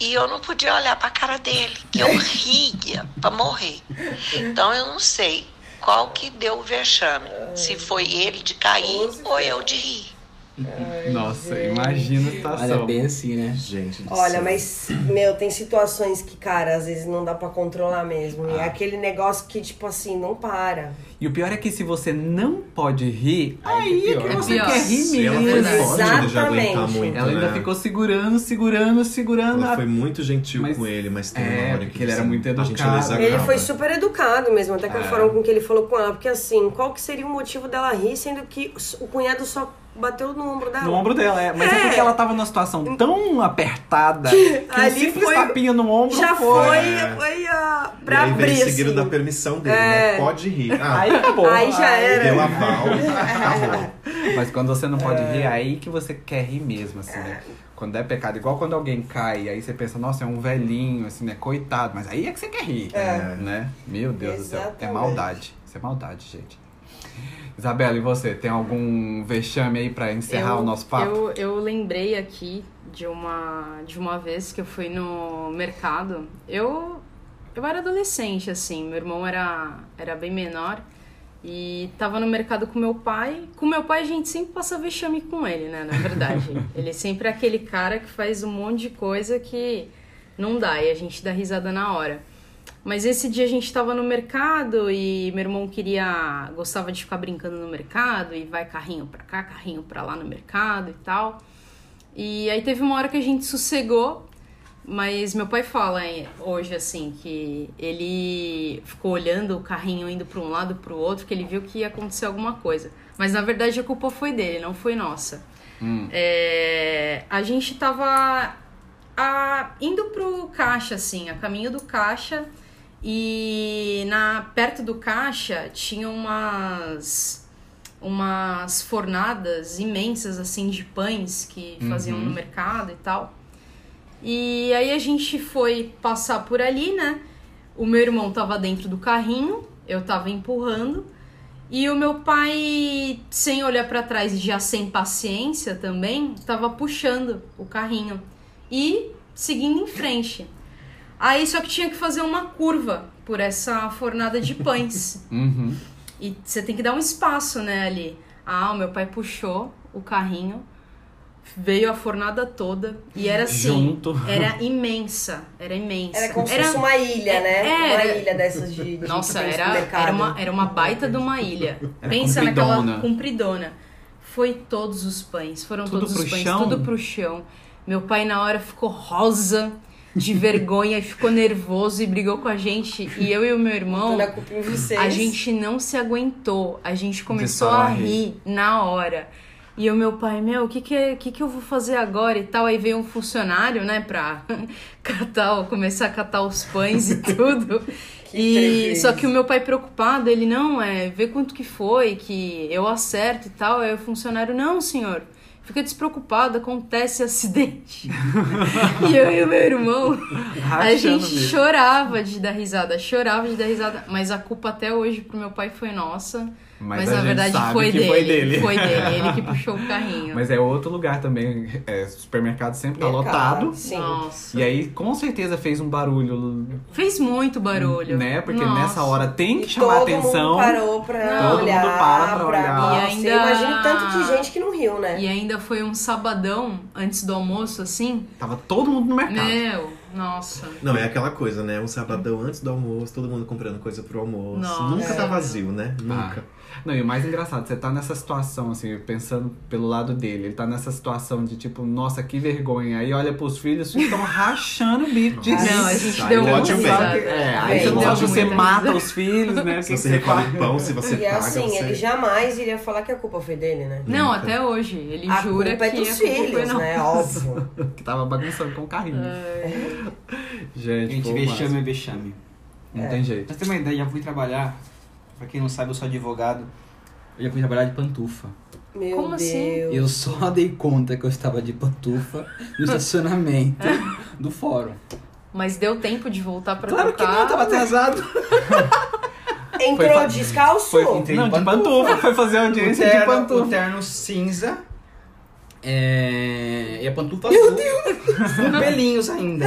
M: e eu não podia olhar pra cara dele, que eu ria pra morrer. Então eu não sei qual que deu o vexame, se foi ele de cair ou eu de rir.
A: Nossa, imagina a situação.
N: Olha, bem assim, né?
C: Gente
D: Olha,
C: céu.
D: mas, meu, tem situações que, cara, às vezes não dá pra controlar mesmo.
A: Ah.
D: E é aquele negócio que, tipo assim, não para.
A: E o pior é que se você não pode rir, aí é que
E: pior.
A: você
F: É
A: quer rir
C: Se ela
A: mesmo.
C: foi forte de já aguentar
D: Exatamente.
C: muito,
A: Ela ainda
C: né?
A: ficou segurando, segurando, segurando.
C: Ela
A: a-
C: foi muito gentil
A: Mas-
C: com ele, mas tem
A: É,
C: uma hora que
A: porque ele era
C: assim,
A: muito
C: a gente
A: educado.
D: Ele foi super educado mesmo, até que a
C: É.
D: forma com que ele falou com ela. Porque assim, qual que seria o motivo dela rir, sendo que o cunhado só bateu no ombro dela?
A: No ombro dela, é. Mas é.
D: É.
A: porque ela tava numa situação tão apertada [laughs] que um
D: Ali
A: simples
D: foi-
A: tapinha no ombro
D: Já
A: foi.
D: foi,
C: É.
D: foi a,
C: E
D: pra
C: aí
D: abrir,
C: veio seguido
D: assim.
C: da permissão dele,
D: É.
C: né? Pode rir. [laughs] Ah,
A: Aí acabou.
D: Aí já era.
C: deu aval, [laughs] acabou.
A: Mas quando você não
D: É.
A: pode rir, aí que você quer rir mesmo, assim, né? Quando é pecado, igual quando alguém cai, aí você pensa, nossa, é um velhinho, assim, né? Coitado. Mas aí é que você quer rir,
D: É.
A: né? Meu Deus do céu. É
D: Exatamente.
A: maldade. Isso é maldade, gente. Isabela, e você? Tem algum vexame aí pra encerrar o nosso papo?
F: Eu, eu lembrei aqui de uma, de uma vez que eu fui no mercado. Eu Eu era adolescente, assim. Meu irmão era, era bem menor. E tava no mercado com meu pai. Com meu pai a gente sempre passa vexame com ele, né? Na verdade. [laughs] ele sempre é aquele cara que faz um monte de coisa que não dá. E a gente dá risada na hora. Mas esse dia a gente tava no mercado e meu irmão queria. gostava de ficar brincando no mercado e vai carrinho pra cá, carrinho pra lá no mercado e tal. E aí teve uma hora que a gente sossegou, mas meu pai fala hoje assim que ele ficou olhando o carrinho indo para um lado para o outro, que ele viu que ia acontecer alguma coisa. Mas na verdade a culpa foi dele, não foi nossa.
A: Hum.
F: É, a gente tava a, indo pro caixa, assim, a caminho do caixa. E na perto do caixa tinha umas umas fornadas imensas assim de pães que faziam
A: Uhum.
F: no mercado e tal. E aí a gente foi passar por ali, né? O meu irmão tava dentro do carrinho, eu tava empurrando. E o meu pai, sem olhar pra trás e já sem paciência também, tava puxando o carrinho e seguindo em frente. Aí só que tinha que fazer uma curva por essa fornada de pães. [laughs]
A: Uhum.
F: E você tem que dar um espaço, né, ali. Ah, o meu pai puxou o carrinho, veio a fornada toda e era assim,
A: Junto.
F: era imensa, era imensa.
D: Era como se fosse uma ilha,
F: é-
D: né?
F: era-
D: Uma ilha dessas de, de
F: Nossa, era, era, uma, era uma baita de uma ilha.
A: Era
F: Pensa
A: compridona.
F: naquela compridona. Foi todos os pães, foram
A: Tudo
F: todos os pães,
A: chão?
F: tudo pro chão. Meu pai na hora ficou rosa de vergonha, [laughs] ficou nervoso e brigou com a gente. E eu e o meu irmão,
D: a
F: gente não se aguentou. A gente começou a
A: rir
F: na hora. E o meu pai, meu, o que que, é- que que eu vou fazer agora e tal? Aí veio um funcionário, né, pra [laughs] catar, começar a catar os pães e [laughs] tudo. e só que o meu pai preocupado, ele não, é, vê quanto que foi, que eu acerto e tal. Aí o funcionário, não, senhor. Fica despreocupado, acontece acidente. [laughs] e eu e o meu irmão, a gente
A: mesmo.
F: chorava de dar risada, chorava de dar risada, mas a culpa até hoje pro meu pai foi nossa. Mas,
A: a
F: na
A: gente
F: verdade
A: sabe
F: foi
A: que
F: dele,
A: foi dele.
F: Foi dele, ele que [laughs] puxou o carrinho.
A: Mas é outro lugar também. É, supermercado sempre tá
D: Mercado,
A: lotado.
D: Sim.
F: Nossa.
A: E aí, com certeza, fez um barulho,
F: Fez muito barulho.
A: né? Porque
F: Nossa.
A: nessa hora tem que chamar
D: todo
A: atenção.
D: mundo parou pra
F: Todo
D: olhar.
A: mundo para pra olhar.
F: E ainda-
D: Imagina o tanto de gente que não riu, né?
F: E ainda foi um sabadão antes do almoço, assim.
A: Tava todo mundo no mercado.
F: Meu, nossa.
C: Não, é aquela coisa, né? Um sabadão antes do almoço, todo mundo comprando coisa pro almoço.
F: Nossa.
C: Nunca tá vazio, né? Nunca.
A: Não, e o mais engraçado, você tá nessa situação, assim, pensando pelo lado dele, ele tá nessa situação de tipo, nossa, que vergonha. Aí olha pros filhos, os filhos estão rachando o bico de
F: Não, a gente
C: Aí
F: deu
C: ver.
F: risada.
A: É, aí
F: gente
A: você você mata os filhos, né?
C: Se
A: que
C: você recolhe pão, se você
D: E
C: paga,
D: assim,
C: você...
D: ele jamais iria falar que a culpa foi dele, né?
F: Não,
C: Nunca.
F: até hoje. Ele
D: A
F: jura
D: culpa é
F: que
D: dos
F: a culpa foi
D: filhos, né? Óbvio. [laughs]
A: Que tava bagunçando com o carrinho. Gente,
E: Gente,
A: pô,
E: vexame é vexame.
A: Não tem jeito.
E: Pra ter uma ideia, já fui trabalhar. Pra quem não sabe, eu sou advogado. Eu já fui trabalhar de pantufa.
D: Meu
F: Como
D: Deus.
F: assim?
E: Eu só [laughs] dei conta que eu estava de pantufa no [laughs] estacionamento [laughs] do fórum.
F: Mas deu tempo de voltar pra
E: Claro que
F: trocar.
E: não, eu tava atrasado.
D: Entrou
A: Foi fa-
D: descalço?
E: Foi com
A: Não, de pantufa, foi fazer
E: O
A: audiência de
E: terno, o
A: pantufa.
E: terno cinza. É... E a pantufa azul. Com pelinhos ainda.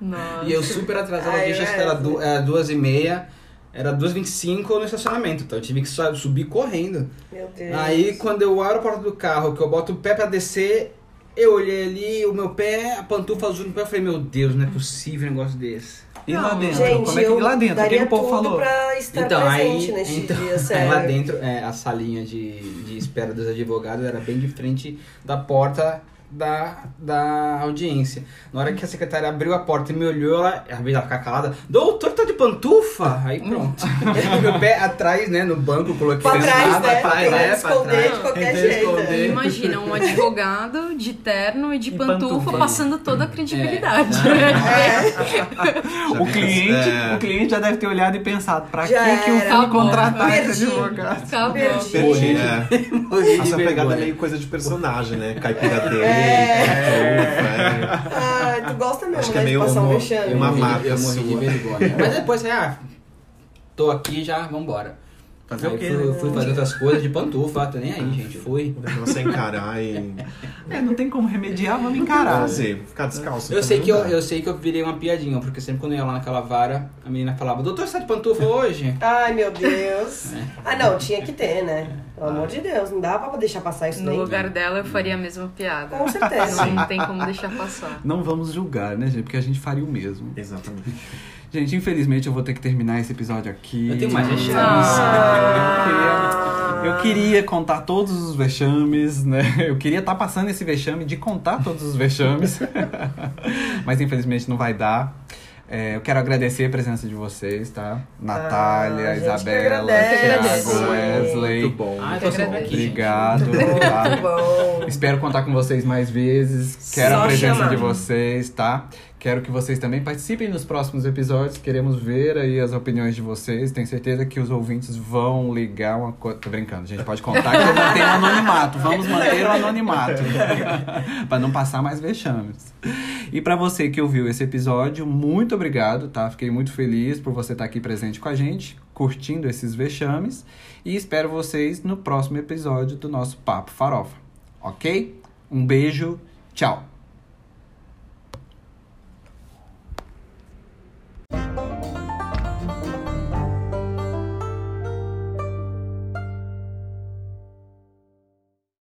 F: Nossa.
E: E eu super atrasado,
D: Ai,
E: eu acho que era, du era duas e meia. Era duas e vinte e cinco no estacionamento, então eu tive que subir correndo.
D: Meu Deus.
E: Aí quando eu abro a porta do carro, que eu boto o pé pra descer, eu olhei ali, o meu pé, a pantufa azul no pé, eu falei, meu Deus, não é possível um negócio desse.
A: E lá
F: Não,
A: dentro?
D: Gente,
A: Como é que
D: eu
A: lá dentro? O que, o povo
D: tudo
A: falou?
D: pra estar
E: então,
D: presente
E: aí,
D: neste
E: então,
D: dia, [laughs] sério.
E: lá dentro, é, a salinha de, de espera dos advogados era bem de frente da porta da, da audiência. Na hora que a secretária abriu a porta e me olhou, ela, invés de ela ficar calada, doutor, tá de pantufa? Aí pronto. [laughs] meu pé atrás, né, no banco, coloquei
D: Pra trás,
E: nada,
D: né?
E: pra
D: esconder
E: trás.
D: de qualquer jeito.
F: Imagina um advogado de terno e de
A: E
F: pantufa,
A: pantufa.
F: passando toda a credibilidade. [laughs]
A: O cliente,
C: É.
A: o cliente já deve ter olhado e pensado, pra
D: Já
A: que, que eu fui contratar esse
D: Perdi.
A: advogado?
F: Acabou.
D: Perdi. [laughs]
C: Perdi, é.
E: De
C: Essa pegada é meio coisa de personagem, né? Caipira dele,
D: É.
C: é.
D: Tu gosta mesmo,
C: Acho que
D: né,
C: é
D: de
C: meio
D: passar um
C: uma-
D: vexame.
C: uma marca
E: eu morri de vergonha. Mas depois, ah, tô aqui já, vambora.
C: Fazer
O: Aí
C: o quê?
O: fui,
C: né?
O: fui fazer outras coisas de pantufa, tô nem aí, gente. Fui.
C: É encarar e [laughs]
A: É, não tem como remediar, vamos encarar.
C: fazer, ficar descalço.
O: Eu sei,
C: também
O: que eu, eu sei que eu virei uma piadinha, porque sempre quando eu ia lá naquela vara, a menina falava, doutor, você tá de pantufa hoje?
D: Ai, meu Deus.
O: É.
D: Ah, não, tinha que ter, né? Pelo amor de Deus, não dá pra deixar passar isso
F: No
D: daí.
F: lugar dela, eu faria a mesma piada.
D: Com certeza.
F: Não tem como deixar passar.
A: Não vamos julgar, né, gente? Porque a gente faria o mesmo.
C: Exatamente.
A: Gente, infelizmente eu vou ter que terminar esse episódio aqui.
O: Eu tenho mais vexames.
A: Eu queria, eu queria contar todos os vexames, né? Eu queria estar passando esse vexame de contar todos os vexames. [laughs] Mas infelizmente não vai dar. É, eu quero agradecer a presença de vocês, tá? Natália,
D: a gente que
A: Isabela. Thiago, Wesley.
C: Muito bom.
O: Ah, tô sempre aqui.
A: Obrigado.
D: Muito
A: tá?
D: bom.
A: Espero contar com vocês mais vezes. Quero
D: Só
A: a presença
D: chamar.
A: de vocês, tá? Quero que vocês também participem nos próximos episódios. Queremos ver aí as opiniões de vocês. Tenho certeza que os ouvintes vão ligar uma coisa. Tô brincando, gente. Pode contar que eu mantenho o anonimato. Vamos manter o anonimato. [laughs] pra não passar mais vexames. E pra você que ouviu esse episódio, muito obrigado, tá? Fiquei muito feliz por você estar aqui presente com a gente, curtindo esses vexames. E espero vocês no próximo episódio do nosso Papo Farofa. Ok? Um beijo, tchau! Bye.